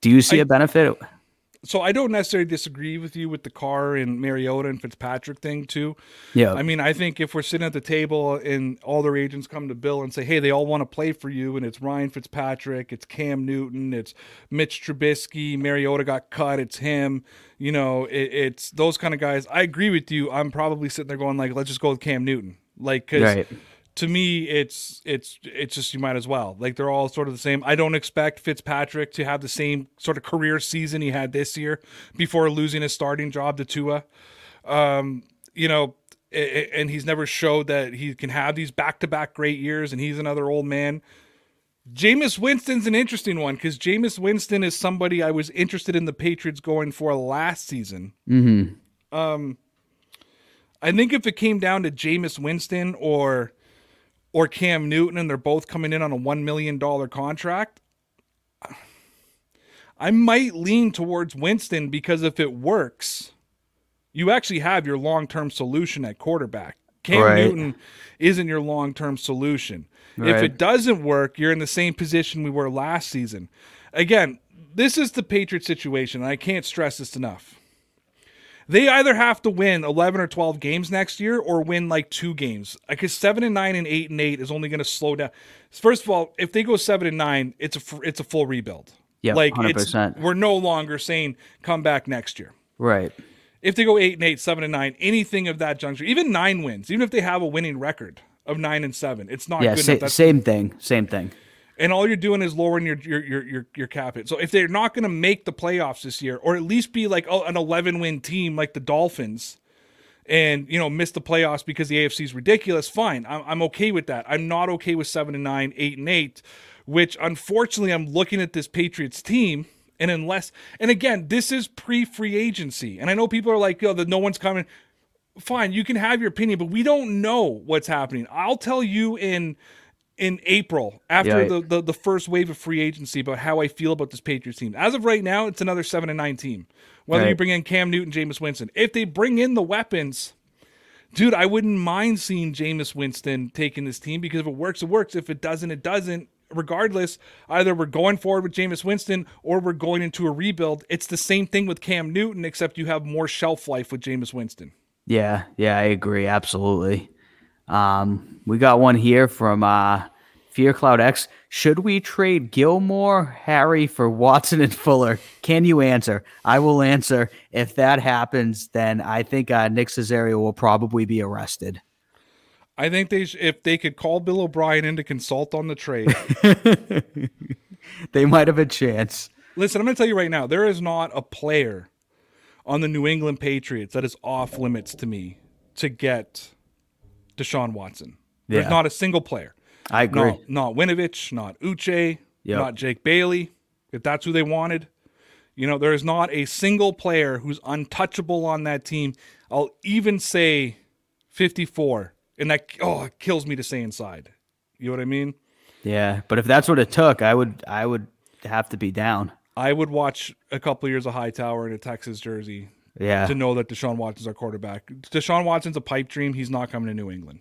do you see I- a benefit? So I don't necessarily disagree with you with the Carr and Mariota and Fitzpatrick thing too. Yeah, I mean, I think if we're sitting at the table and all their agents come to Bill and say, "Hey, they all want to play for you," and it's Ryan Fitzpatrick, it's Cam Newton, it's Mitch Trubisky, Mariota got cut, it's him. You know, it, it's those kind of guys. I agree with you. I'm probably sitting there going, like, let's just go with Cam Newton, like, because Right. To me, it's it's it's just you might as well. Like they're all sort of the same. I don't expect Fitzpatrick to have the same sort of career season he had this year before losing his starting job to Tua. Um, you know, and he's never showed that he can have these back-to-back great years. And he's another old man. Jameis Winston's an interesting one because Jameis Winston is somebody I was interested in the Patriots going for last season. Mm-hmm. Um, I think if it came down to Jameis Winston or or Cam Newton, and they're both coming in on a one million dollar contract, I might lean towards Winston because if it works, you actually have your long term solution at quarterback. Cam Right. Newton isn't your long term solution. If it doesn't work, you're in the same position we were last season. Again, this is the Patriots situation, and I can't stress this enough. They either have to win 11 or 12 games next year or win like two games. Because 7 and 9 and 8 and 8 is only going to slow down. First of all, if they go 7 and 9, it's a it's a full rebuild. Yep, like 100%. it's we're no longer saying come back next year. Right. If they go 8 and 8, 7 and 9, anything of that juncture, even 9 wins, even if they have a winning record of 9 and 7, it's not Yeah. good Sa-. Same thing. Same thing. And all you're doing is lowering your your your your, your cap hit. So if they're not going to make the playoffs this year, or at least be like oh, an 11 win team like the Dolphins, and you know miss the playoffs because the AFC is ridiculous, fine, I'm, I'm okay with that. I'm not okay with seven and nine, eight and eight, which unfortunately I'm looking at this Patriots team. And unless, and again, this is pre-free agency, and I know people are like, "Oh, that no one's coming." Fine, you can have your opinion, but we don't know what's happening. I'll tell you in in April after Yeah. the, the the first wave of free agency about how I feel about this Patriots team. As of right now, it's another seven and nine team. Whether you bring in Cam Newton, Jameis Winston, if they bring in the weapons, dude, I wouldn't mind seeing Jameis Winston taking this team because if it works, it works. If it doesn't, it doesn't. Regardless, either we're going forward with Jameis Winston or we're going into a rebuild. It's the same thing with Cam Newton, except you have more shelf life with Jameis Winston. Yeah. Yeah. I agree. Absolutely. Um, we got one here from uh, Fear Cloud X. Should we trade Gilmore, Harry for Watson and Fuller? Can you answer? I will answer. If that happens, then I think uh, Nick Cesario will probably be arrested. I think they sh- if they could call Bill O'Brien in to consult on the trade. *laughs* They might have a chance. Listen, I'm going to tell you right now, there is not a player on the New England Patriots that is off limits to me to get Deshaun Watson. There's Yeah. not a single player. I agree. Not, not Winovich, not Uche, Yep. not Jake Bailey, if that's who they wanted. You know, there is not a single player who's untouchable on that team. I'll even say 54, and that oh, it kills me to say inside. You know what I mean? Yeah, but if that's what it took, I would I would have to be down. I would watch a couple of years of Hightower in a Texas jersey Yeah. to know that Deshaun Watson's our quarterback. Deshaun Watson's a pipe dream. He's not coming to New England.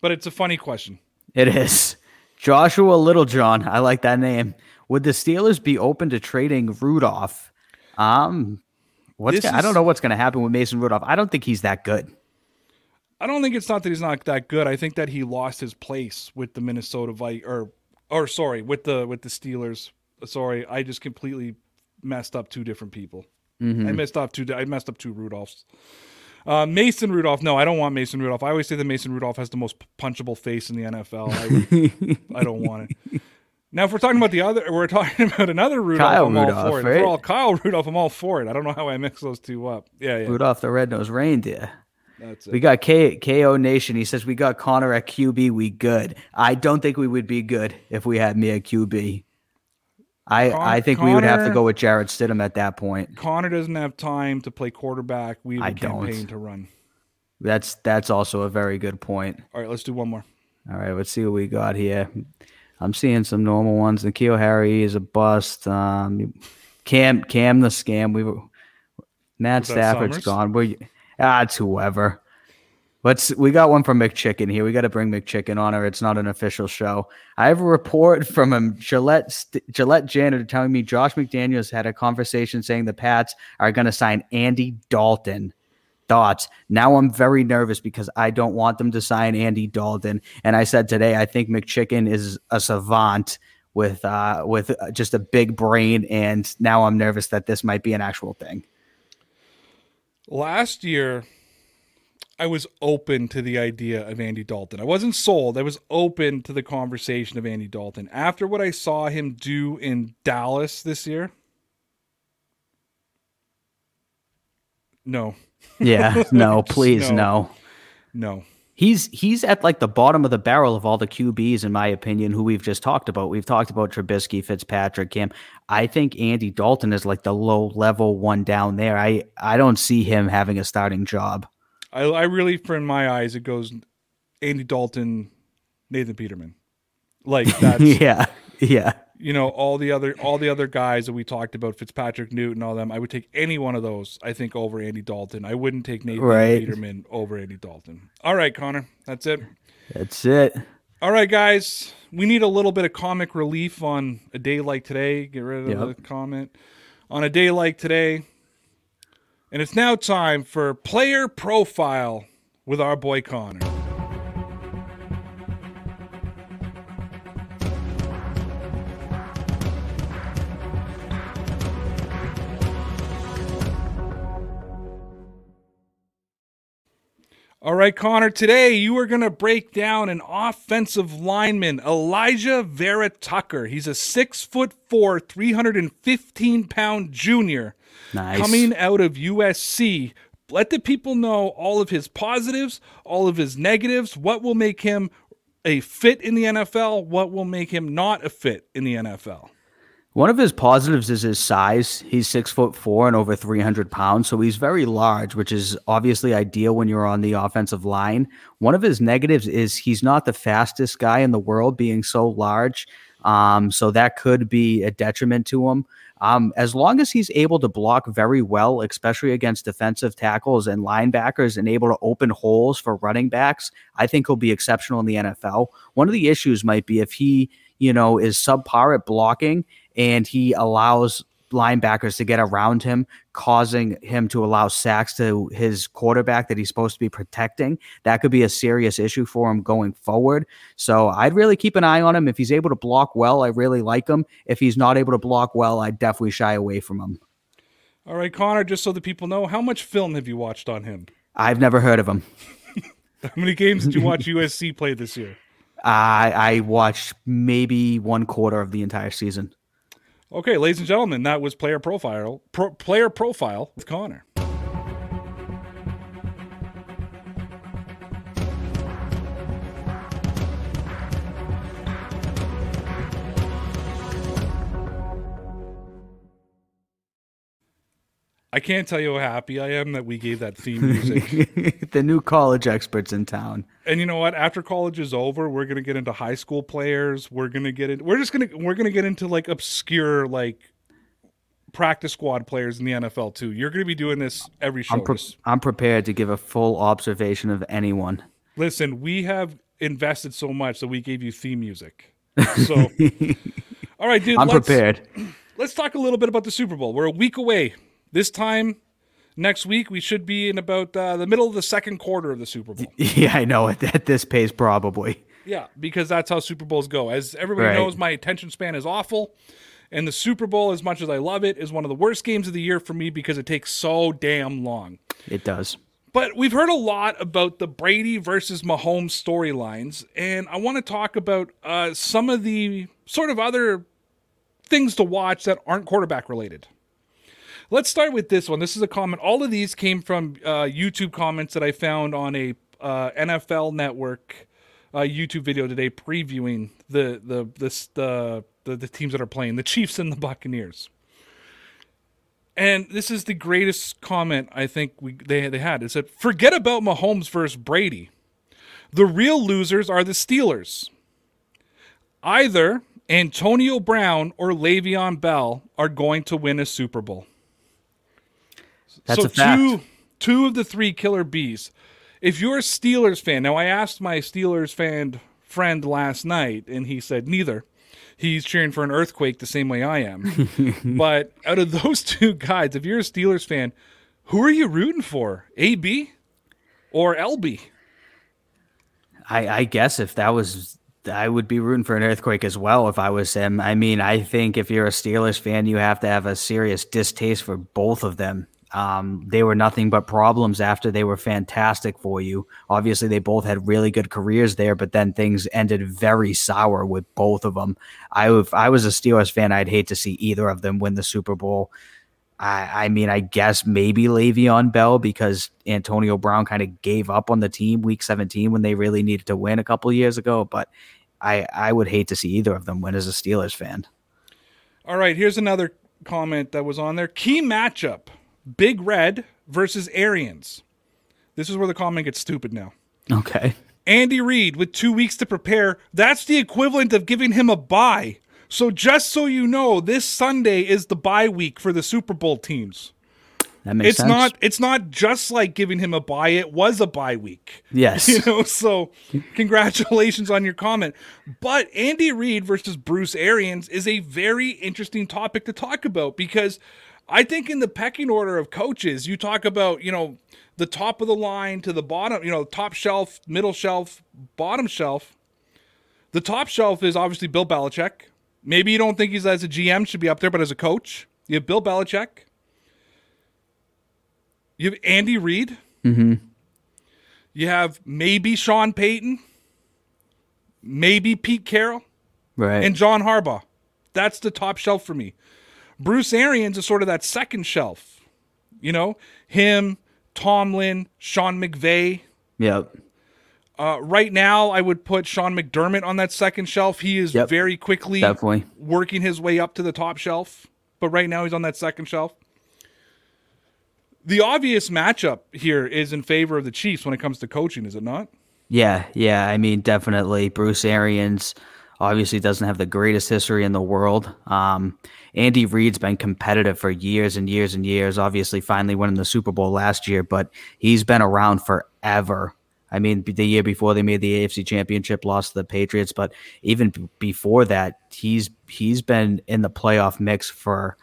But it's a funny question. It is. Joshua Littlejohn. I like that name. Would the Steelers be open to trading Rudolph? Um, what's gonna, I don't know what's going to happen with Mason Rudolph. I don't think he's that good. I don't think it's not that he's not that good. I think that he lost his place with the Minnesota Vikings, or or sorry, with the with the Steelers. Sorry, I just completely messed up two different people. I messed up two. I messed up two Rudolphs. Uh, Mason Rudolph. No, I don't want Mason Rudolph. I always say that Mason Rudolph has the most punchable face in the NFL. I, *laughs* I don't want it. Now, if we're talking about the other, we're talking *laughs* about another Rudolph. Kyle I'm Rudolph, all for it. If right? we're all Kyle Rudolph. I'm all for it. I don't know how I mix those two up. Yeah, yeah. Rudolph the red-nosed reindeer. That's it. We got K- KO Nation. He says we got Connor at QB. We good. I don't think we would be good if we had me at QB. I Con- I think we would have to go with Jarrett Stidham at that point. Connor doesn't have time to play quarterback. We have a I don't. campaign to run. That's that's also a very good point. All right, let's do one more. All right, let's see what we got here. I'm seeing some normal ones. N'Keal Harry is a bust. Um, Cam Cam the scam. We were Matt Stafford's Summers? gone. We ah, it's whoever. Let's. We got one from McChicken here. We got to bring McChicken on, or it's not an official show. I have a report *laughs* from a Gillette St- Gillette janitor telling me Josh McDaniels had a conversation saying the Pats are going to sign Andy Dalton thoughts. Now I'm very nervous because I don't want them to sign Andy Dalton. And I said today I think McChicken is a savant with uh with just a big brain and now I'm nervous that this might be an actual thing. Last year, I was open to the idea of Andy Dalton. I wasn't sold. I was open to the conversation of Andy Dalton. After what I saw him do in Dallas this year, no, Yeah, no, *laughs* please No. no. no. He's he's at like the bottom of the barrel of all the QBs in my opinion who we've just talked about. We've talked about Trubisky, Fitzpatrick, Cam. I think Andy Dalton is like the low level one down there. I I don't see him having a starting job. I, I really, for in my eyes, it goes Andy Dalton, Nathan Peterman. Like *laughs* that's yeah. Yeah. you know all the other all the other guys that we talked about, Fitzpatrick, Newton, all them. I would take any one of those. I think over Andy Dalton. I wouldn't take Nathan Right. Peterman over Andy Dalton. All right, Connor, that's it. That's it. All right, guys, we need a little bit of comic relief on a day like today. Get rid of Yep. the comment on a day like today, and it's now time for player profile with our boy Connor. Right, Connor, today you are going to break down an offensive lineman, Alijah Vera Tucker. He's a six foot four, 315 pound junior Nice. coming out of USC. Let the people know all of his positives, all of his negatives, what will make him a fit in the NFL, what will make him not a fit in the NFL. One of his positives is his size. He's six foot four and over 300 pounds, so he's very large, which is obviously ideal when you're on the offensive line. One of his negatives is he's not the fastest guy in the world, being so large. Um, so that could be a detriment to him. Um, as long as he's able to block very well, especially against defensive tackles and linebackers, and able to open holes for running backs, I think he'll be exceptional in the NFL. One of the issues might be if he, you know, is subpar at blocking and he allows linebackers to get around him, causing him to allow sacks to his quarterback that he's supposed to be protecting. That could be a serious issue for him going forward. So I'd really keep an eye on him. If he's able to block well, I really like him. If he's not able to block well, I definitely shy away from him. All right, Connor, just so the people know, how much film have you watched on him? I've never heard of him. *laughs* How many games did you watch USC play this year? *laughs* I I watched maybe one quarter of the entire season. Okay, ladies and gentlemen, that was player profile. Pro, player profile with Connor. I can't tell you how happy I am that we gave that theme *laughs* music. the new college experts in town. And you know what? After college is over, we're gonna get into high school players. We're gonna get in. We're just gonna we're gonna get into like obscure like practice squad players in the NFL too. You're gonna be doing this every show. I'm, pre- I'm prepared to give a full observation of anyone. Listen, we have invested so much that we gave you theme music. *laughs* So, all right, dude. I'm let's, prepared. Let's talk a little bit about the Super Bowl. We're a week away. This time next week, we should be in about uh, the middle of the second quarter of the Super Bowl. *laughs* Yeah, I know. At, at this pace, probably. Yeah, because that's how Super Bowls go. As everybody Right. knows, my attention span is awful. And the Super Bowl, as much as I love it, is one of the worst games of the year for me because it takes so damn long. It does. But we've heard a lot about the Brady versus Mahomes storylines, and I want to talk about uh, some of the sort of other things to watch that aren't quarterback related. Let's start with this one. This is a comment. All of these came from uh, YouTube comments that I found on a uh, NFL Network uh, YouTube video today, previewing the the this the, the the teams that are playing, the Chiefs and the Buccaneers. And this is the greatest comment I think we they they had. It said, "Forget about Mahomes versus Brady. The real losers are the Steelers. Either Antonio Brown or Le'Veon Bell are going to win a Super Bowl." That's so a fact. two two of the three killer bees. If you're a Steelers fan, now I asked my Steelers fan friend last night, and he said neither. He's cheering for an earthquake the same way I am. *laughs* but out of those *laughs* two guys, if you're a Steelers fan, who are you rooting for? AB or LB? I, I guess if that was, I would be rooting for an earthquake as well if I was him. I mean, I think if you're a Steelers fan, you have to have a serious distaste for both of them. Um, they were nothing but problems after they were fantastic for you. Obviously, they both had really good careers there, but then things ended very sour with both of them. I, if I was a Steelers fan, I'd hate to see either of them win the Super Bowl. I, I mean, I guess maybe Le'Veon Bell because Antonio Brown kind of gave up on the team week 17 when they really needed to win a couple years ago. But I, I would hate to see either of them win as a Steelers fan. All right, here's another comment that was on there. Key matchup Big Red versus Arians. This is where the comment gets stupid now. Okay. Andy Reid with two weeks to prepare. That's the equivalent of giving him a bye. So just so you know, this Sunday is the bye week for the Super Bowl teams. That makes It's sense. not it's not just like giving him a bye, it was a bye week. *laughs* Yes. You know, so congratulations on your comment. But Andy Reid versus Bruce Arians is a very interesting topic to talk about because I think in the pecking order of coaches, you talk about, you know, the top of the line to the bottom, you know, top shelf, middle shelf, bottom shelf. The top shelf is obviously Bill Belichick. Maybe you don't think he's as a GM should be up there, but as a coach, you have Bill Belichick. You have Andy Reid. Mm-hmm. You have maybe Sean Payton, maybe Pete Carroll, Right. and John Harbaugh. That's the top shelf for me. Bruce Arians is sort of that second shelf. You know, him, Tomlin, Sean McVay. yep. Uh, right now, I would put Sean McDermott on that second shelf. He is Yep. very quickly Definitely. working his way up to the top shelf, but right now he's on that second shelf. The obvious matchup here is in favor of the Chiefs when it comes to coaching, is it not? Yeah, yeah. I mean, definitely. Bruce Arians obviously doesn't have the greatest history in the world. Um, Andy Reid's been competitive for years and years and years. Obviously, finally winning the Super Bowl last year, but he's been around forever. I mean, the year before they made the AFC Championship, lost to the Patriots, but even b- before that, he's he's been in the playoff mix for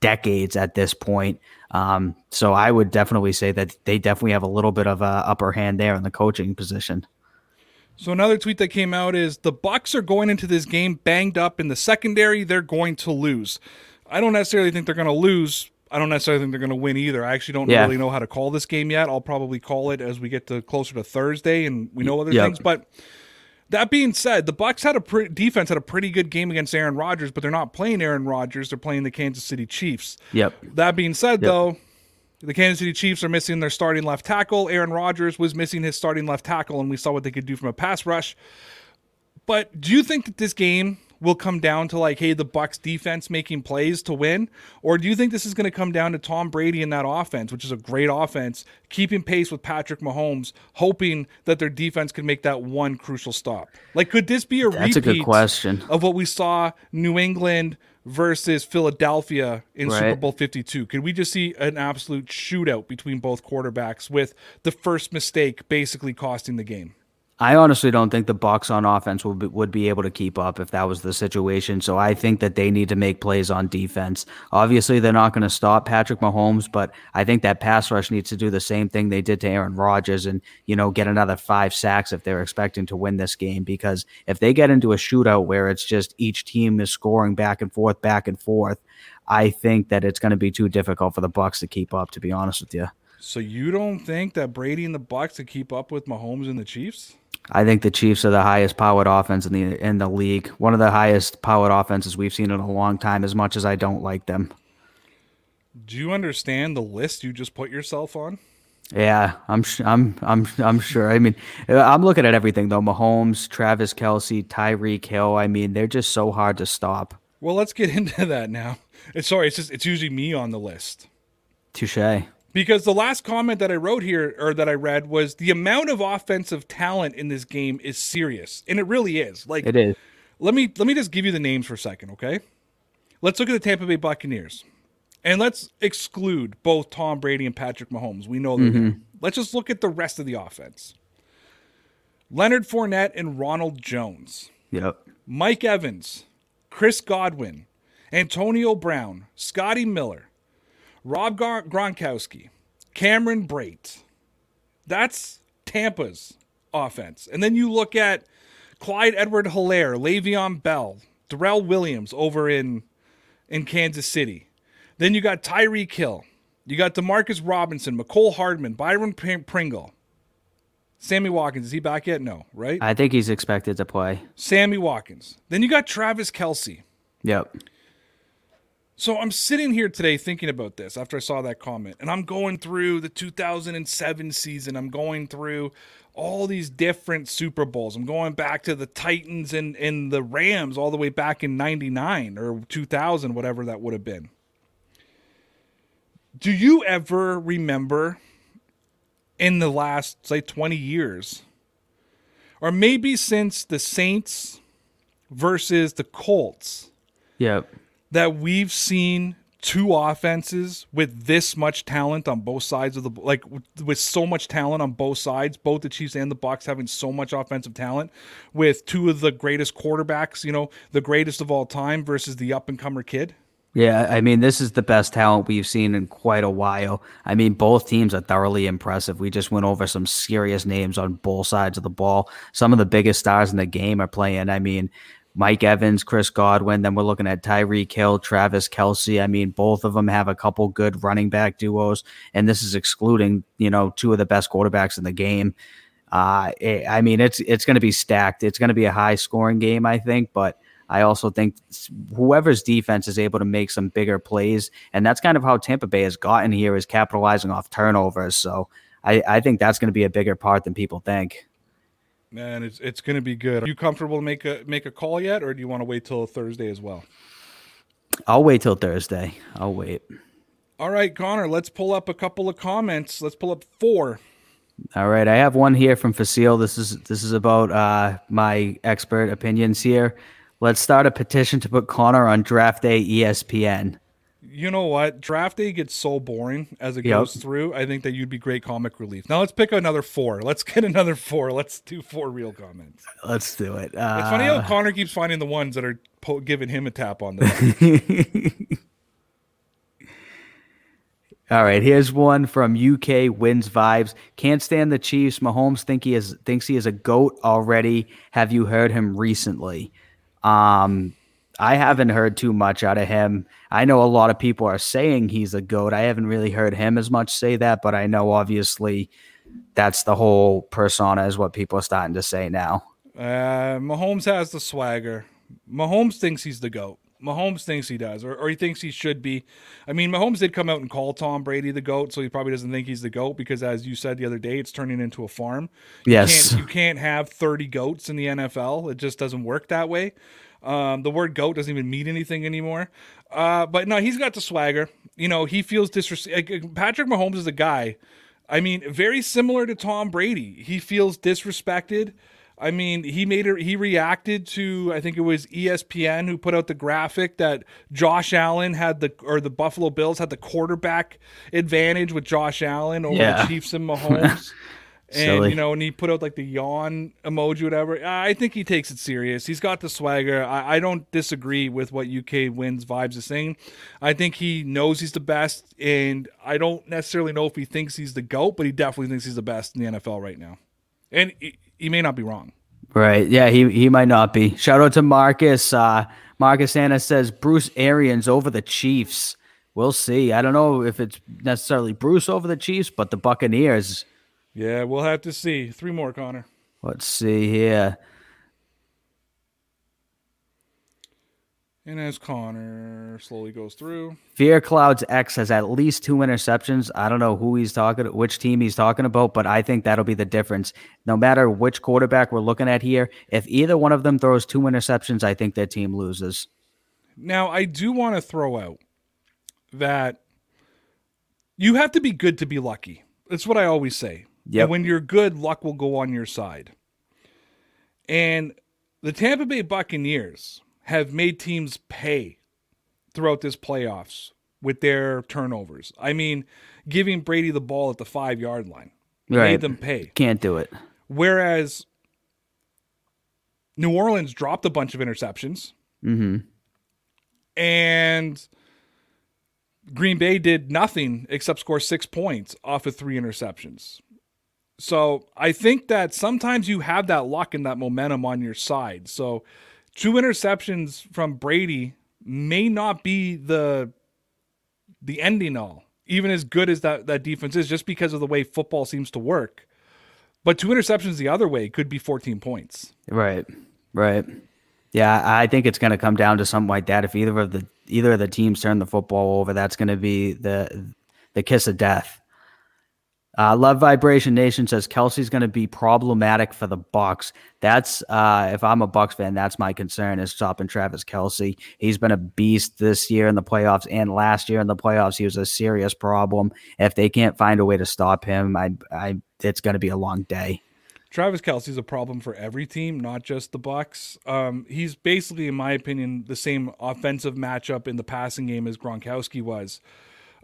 decades at this point. Um, so I would definitely say that they definitely have a little bit of a upper hand there in the coaching position. So another tweet that came out is the Bucs are going into this game banged up in the secondary. They're going to lose. I don't necessarily think they're going to lose. I don't necessarily think they're going to win either. I actually don't Yeah. really know how to call this game yet. I'll probably call it as we get to closer to Thursday and we know other Yep. things. But that being said, the Bucs had a pre- defense had a pretty good game against Aaron Rodgers, but they're not playing Aaron Rodgers. They're playing the Kansas City Chiefs. Yep. That being said, though, the Kansas City Chiefs are missing their starting left tackle. Aaron Rodgers was missing his starting left tackle, and we saw what they could do from a pass rush. But do you think that this game will come down to like, hey, the Bucs defense making plays to win, or do you think this is going to come down to Tom Brady and that offense, which is a great offense, keeping pace with Patrick Mahomes, hoping that their defense can make that one crucial stop? Like, could this be a That's a good question. of what we saw New England versus Philadelphia in Super Bowl 52? Could we just see an absolute shootout between both quarterbacks with the first mistake basically costing the game? I honestly don't think the Bucs on offense would be, would be able to keep up if that was the situation. So I think that they need to make plays on defense. Obviously, they're not going to stop Patrick Mahomes, but I think that pass rush needs to do the same thing they did to Aaron Rodgers and you know get another five sacks if they're expecting to win this game. Because if they get into a shootout where it's just each team is scoring back and forth, back and forth, I think that it's going to be too difficult for the Bucs to keep up. To be honest with you. So you don't think that Brady and the Bucs could keep up with Mahomes and the Chiefs? I think the Chiefs are the highest powered offense in the in the league. One of the highest powered offenses we've seen in a long time. As much as I don't like them. Do you understand the list you just put yourself on? Yeah, I'm I'm I'm I'm sure. I mean, uh, I'm looking at everything though. Mahomes, Travis Kelce, Tyreek Hill. I mean, they're just so hard to stop. Well, let's get *laughs* into that now. It's sorry, it's just it's usually me on the list. Touche. Because the last comment that I wrote here or that I read was the amount of offensive talent in this game is serious. And it really is. Like It is. Let me let me just give you the names for a second, okay? Let's look at the Tampa Bay Buccaneers. And let's exclude both Tom Brady and Patrick Mahomes. We know they're mm-hmm. there. Let's just look at the rest of the offense. Leonard Fournette and Ronald Jones. Yep. Mike Evans, Chris Godwin, Antonio Brown, Scotty Miller, Rob Gronkowski, Cameron Brate. That's Tampa's offense. And then you look at Clyde Edward Helaire, Le'Veon Bell, Darrel Williams over in in Kansas City. Then you got Tyreek Hill. You got Demarcus Robinson, Mecole Hardman, Byron Pringle. Sammy Watkins, is he back yet? No, right? I think he's expected to play. Sammy Watkins. Then you got Travis Kelce. Yep. So I'm sitting here today thinking about this after I saw that comment, and I'm going through the 2007 season. I'm going through all these different Super Bowls. I'm going back to the Titans and, and the Rams all the way back in 99 or 2000, whatever that would have been. Do you ever remember in the last, say, 20 years, or maybe since the Saints versus the Colts? Yep that we've seen two offenses with this much talent on both sides of the like with so much talent on both sides both the chiefs and the bucs having so much offensive talent with two of the greatest quarterbacks you know the greatest of all time versus the up and comer kid yeah, I mean, this is the best talent we've seen in quite a while. I mean, both teams are thoroughly impressive. We just went over some serious names on both sides of the ball. Some of the biggest stars in the game are playing. I mean, Mike Evans, Chris Godwin. Then we're looking at Tyreek Hill, Travis Kelce. I mean, both of them have a couple good running back duos, and this is excluding you know two of the best quarterbacks in the game. Uh, it, I mean, it's it's going to be stacked. It's going to be a high scoring game, I think, but. I also think whoever's defense is able to make some bigger plays, and that's kind of how Tampa Bay has gotten here is capitalizing off turnovers. So I, I think that's going to be a bigger part than people think. Man, it's it's going to be good. Are you comfortable to make a make a call yet, or do you want to wait till Thursday as well? I'll wait till Thursday. I'll wait. All right, Connor. Let's pull up a couple of comments. Let's pull up four. All right, I have one here from Facile. This is this is about uh, my expert opinions here. Let's start a petition to put Connor on draft day ESPN you know what? Draft day gets so boring as it yep. goes through. I think that you'd be great comic relief. Now let's pick another four. Let's get another four. Let's do four real comments. Let's do it. Uh, it's funny how uh, Connor keeps finding the ones that are po- giving him a tap on the. *laughs* All right, here's one from UK wins vibes. Can't stand the Chiefs. Mahomes think he is thinks he is a goat already. Have you heard him recently? Um, I haven't heard too much out of him. I know a lot of people are saying he's a goat. I haven't really heard him as much say that, but I know obviously that's the whole persona is what people are starting to say now. Uh, Mahomes has the swagger. Mahomes thinks he's the goat. Mahomes thinks he does, or, or he thinks he should be. I mean, Mahomes did come out and call Tom Brady the goat, so he probably doesn't think he's the goat because, as you said the other day, it's turning into a farm. You yes, can't, you can't have thirty goats in the NFL. It just doesn't work that way. Um, the word goat doesn't even mean anything anymore. Uh, but no, he's got the swagger. You know, he feels disrespect. Patrick Mahomes is a guy. I mean, very similar to Tom Brady. He feels disrespected. I mean, he made it. He reacted to I think it was ESPN who put out the graphic that Josh Allen had the or the Buffalo Bills had the quarterback advantage with Josh Allen over yeah. the Chiefs and Mahomes. *laughs* And you know, and he put out like the yawn emoji, whatever. I think he takes it serious. He's got the swagger. I, I don't disagree with what UK wins vibes is saying. I think he knows he's the best, and I don't necessarily know if he thinks he's the goat, but he definitely thinks he's the best in the NFL right now. And he, he may not be wrong. Right. Yeah, he he might not be. Shout out to Marcus. Uh, Marcus Anna says Bruce Arians over the Chiefs. We'll see. I don't know if it's necessarily Bruce over the Chiefs, but the Buccaneers yeah, we'll have to see. Three more, Connor. Let's see here. And as Connor slowly goes through, Fear Clouds X has at least two interceptions. I don't know who he's talking, which team he's talking about, but I think that'll be the difference. No matter which quarterback we're looking at here, if either one of them throws two interceptions, I think their team loses. Now, I do want to throw out that you have to be good to be lucky. That's what I always say. Yeah. When you're good, luck will go on your side. And the Tampa Bay Buccaneers have made teams pay throughout this playoffs with their turnovers. I mean, giving Brady the ball at the five yard line right. made them pay. Can't do it. Whereas New Orleans dropped a bunch of interceptions. Mm-hmm. And Green Bay did nothing except score six points off of three interceptions. So I think that sometimes you have that luck and that momentum on your side. So two interceptions from Brady may not be the the ending all, even as good as that, that defense is, just because of the way football seems to work. But two interceptions the other way could be 14 points. Right. Right. Yeah, I think it's going to come down to something like that. If either of the either of the teams turn the football over, that's going to be the the kiss of death. Uh, Love Vibration Nation says Kelce's going to be problematic for the Bucs. That's uh, if I'm a Bucs fan, that's my concern is stopping Travis Kelce. He's been a beast this year in the playoffs and last year in the playoffs. He was a serious problem. If they can't find a way to stop him, I, I, it's going to be a long day. Travis Kelce's a problem for every team, not just the Bucs. Um, he's basically, in my opinion, the same offensive matchup in the passing game as Gronkowski was.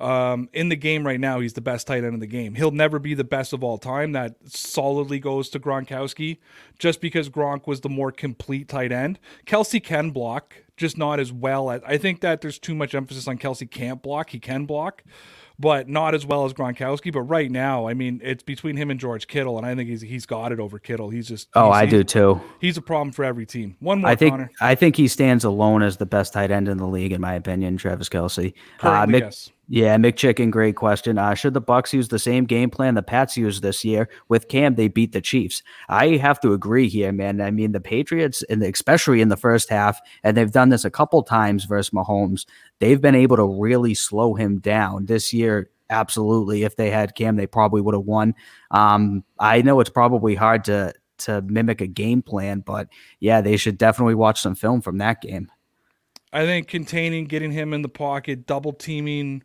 Um, in the game right now, he's the best tight end in the game. He'll never be the best of all time. That solidly goes to Gronkowski, just because Gronk was the more complete tight end. Kelce can block, just not as well. As, I think that there's too much emphasis on Kelce can't block. He can block but not as well as Gronkowski. But right now, I mean, it's between him and George Kittle, and I think he's he's got it over Kittle. He's just oh, he's, I do too. He's a problem for every team. One more, I think Connor. I think he stands alone as the best tight end in the league, in my opinion. Travis Kelce. Uh, Mick, yes. Yeah, Mick Chicken, great question. Uh, should the Bucs use the same game plan the Pats used this year with Cam? They beat the Chiefs. I have to agree here, man. I mean, the Patriots, and especially in the first half, and they've done this a couple times versus Mahomes. They've been able to really slow him down this year absolutely. If they had Cam, they probably would have won. Um, I know it's probably hard to to mimic a game plan, but yeah, they should definitely watch some film from that game. I think containing, getting him in the pocket, double teaming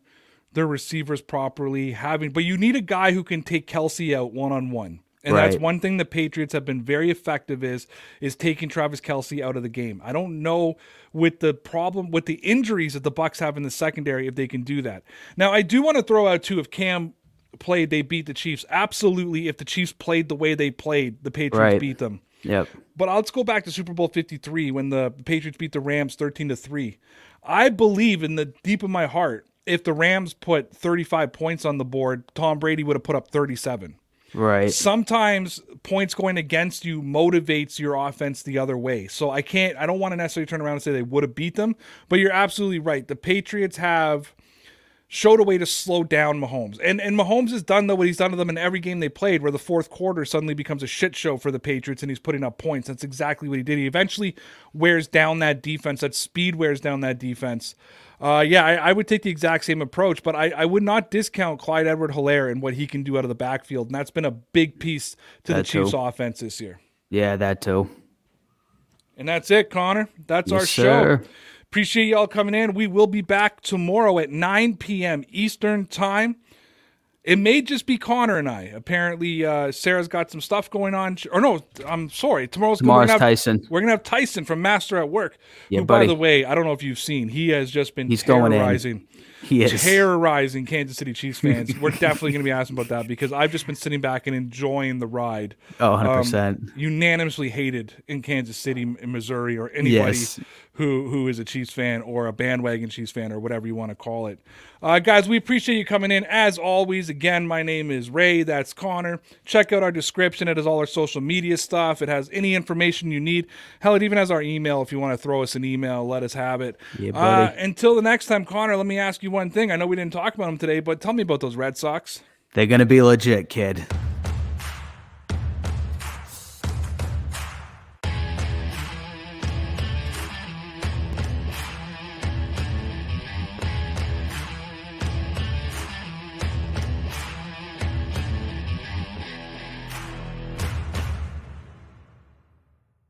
their receivers properly, having, but you need a guy who can take Kelce out one on one. And right. that's one thing the Patriots have been very effective is is taking Travis Kelce out of the game. I don't know with the problem with the injuries that the Bucs have in the secondary if they can do that. Now I do want to throw out too if Cam played, they beat the Chiefs. Absolutely, if the Chiefs played the way they played, the Patriots right. beat them. Yep. But let's go back to Super Bowl 53 when the Patriots beat the Rams 13 to 3. I believe in the deep of my heart if the Rams put 35 points on the board, Tom Brady would have put up 37. Right. Sometimes points going against you motivates your offense the other way. So I can't I don't want to necessarily turn around and say they would have beat them, but you're absolutely right. The Patriots have showed a way to slow down Mahomes. And and Mahomes has done though what he's done to them in every game they played where the fourth quarter suddenly becomes a shit show for the Patriots and he's putting up points. That's exactly what he did. He eventually wears down that defense. That speed wears down that defense. Uh, yeah, I, I, would take the exact same approach, but I, I would not discount Clyde Edwards-Helaire and what he can do out of the backfield. And that's been a big piece to that the Chiefs too. offense this year. Yeah, that too. And that's it, Connor. That's yes, our show. Appreciate y'all coming in. We will be back tomorrow at 9 p.m. Eastern Time. It may just be Connor and I. Apparently, uh, Sarah's got some stuff going on. Or no, I'm sorry. Tomorrow's Tomorrow's gonna have, Tyson. We're gonna have Tyson from Master at Work. Yeah, who, buddy. by the way, I don't know if you've seen. He has just been He's terrorizing. He is. terrorizing Kansas City Chiefs fans. We're definitely going to be asking about that because I've just been sitting back and enjoying the ride. Oh, Um, 100%. unanimously hated in Kansas City, in Missouri, or anybody Yes. who who is a Chiefs fan or a bandwagon Chiefs fan or whatever you want to call it. Uh, guys, we appreciate you coming in as always. Again, my name is Ray. That's Connor. Check out our description. It has all our social media stuff. It has any information you need. Hell, it even has our email. If you want to throw us an email, let us have it. Yeah, Uh, buddy. until the next time, Connor. Let me ask you one thing. I know we didn't talk about them today, but tell me about those Red Sox. They're going to be legit, kid.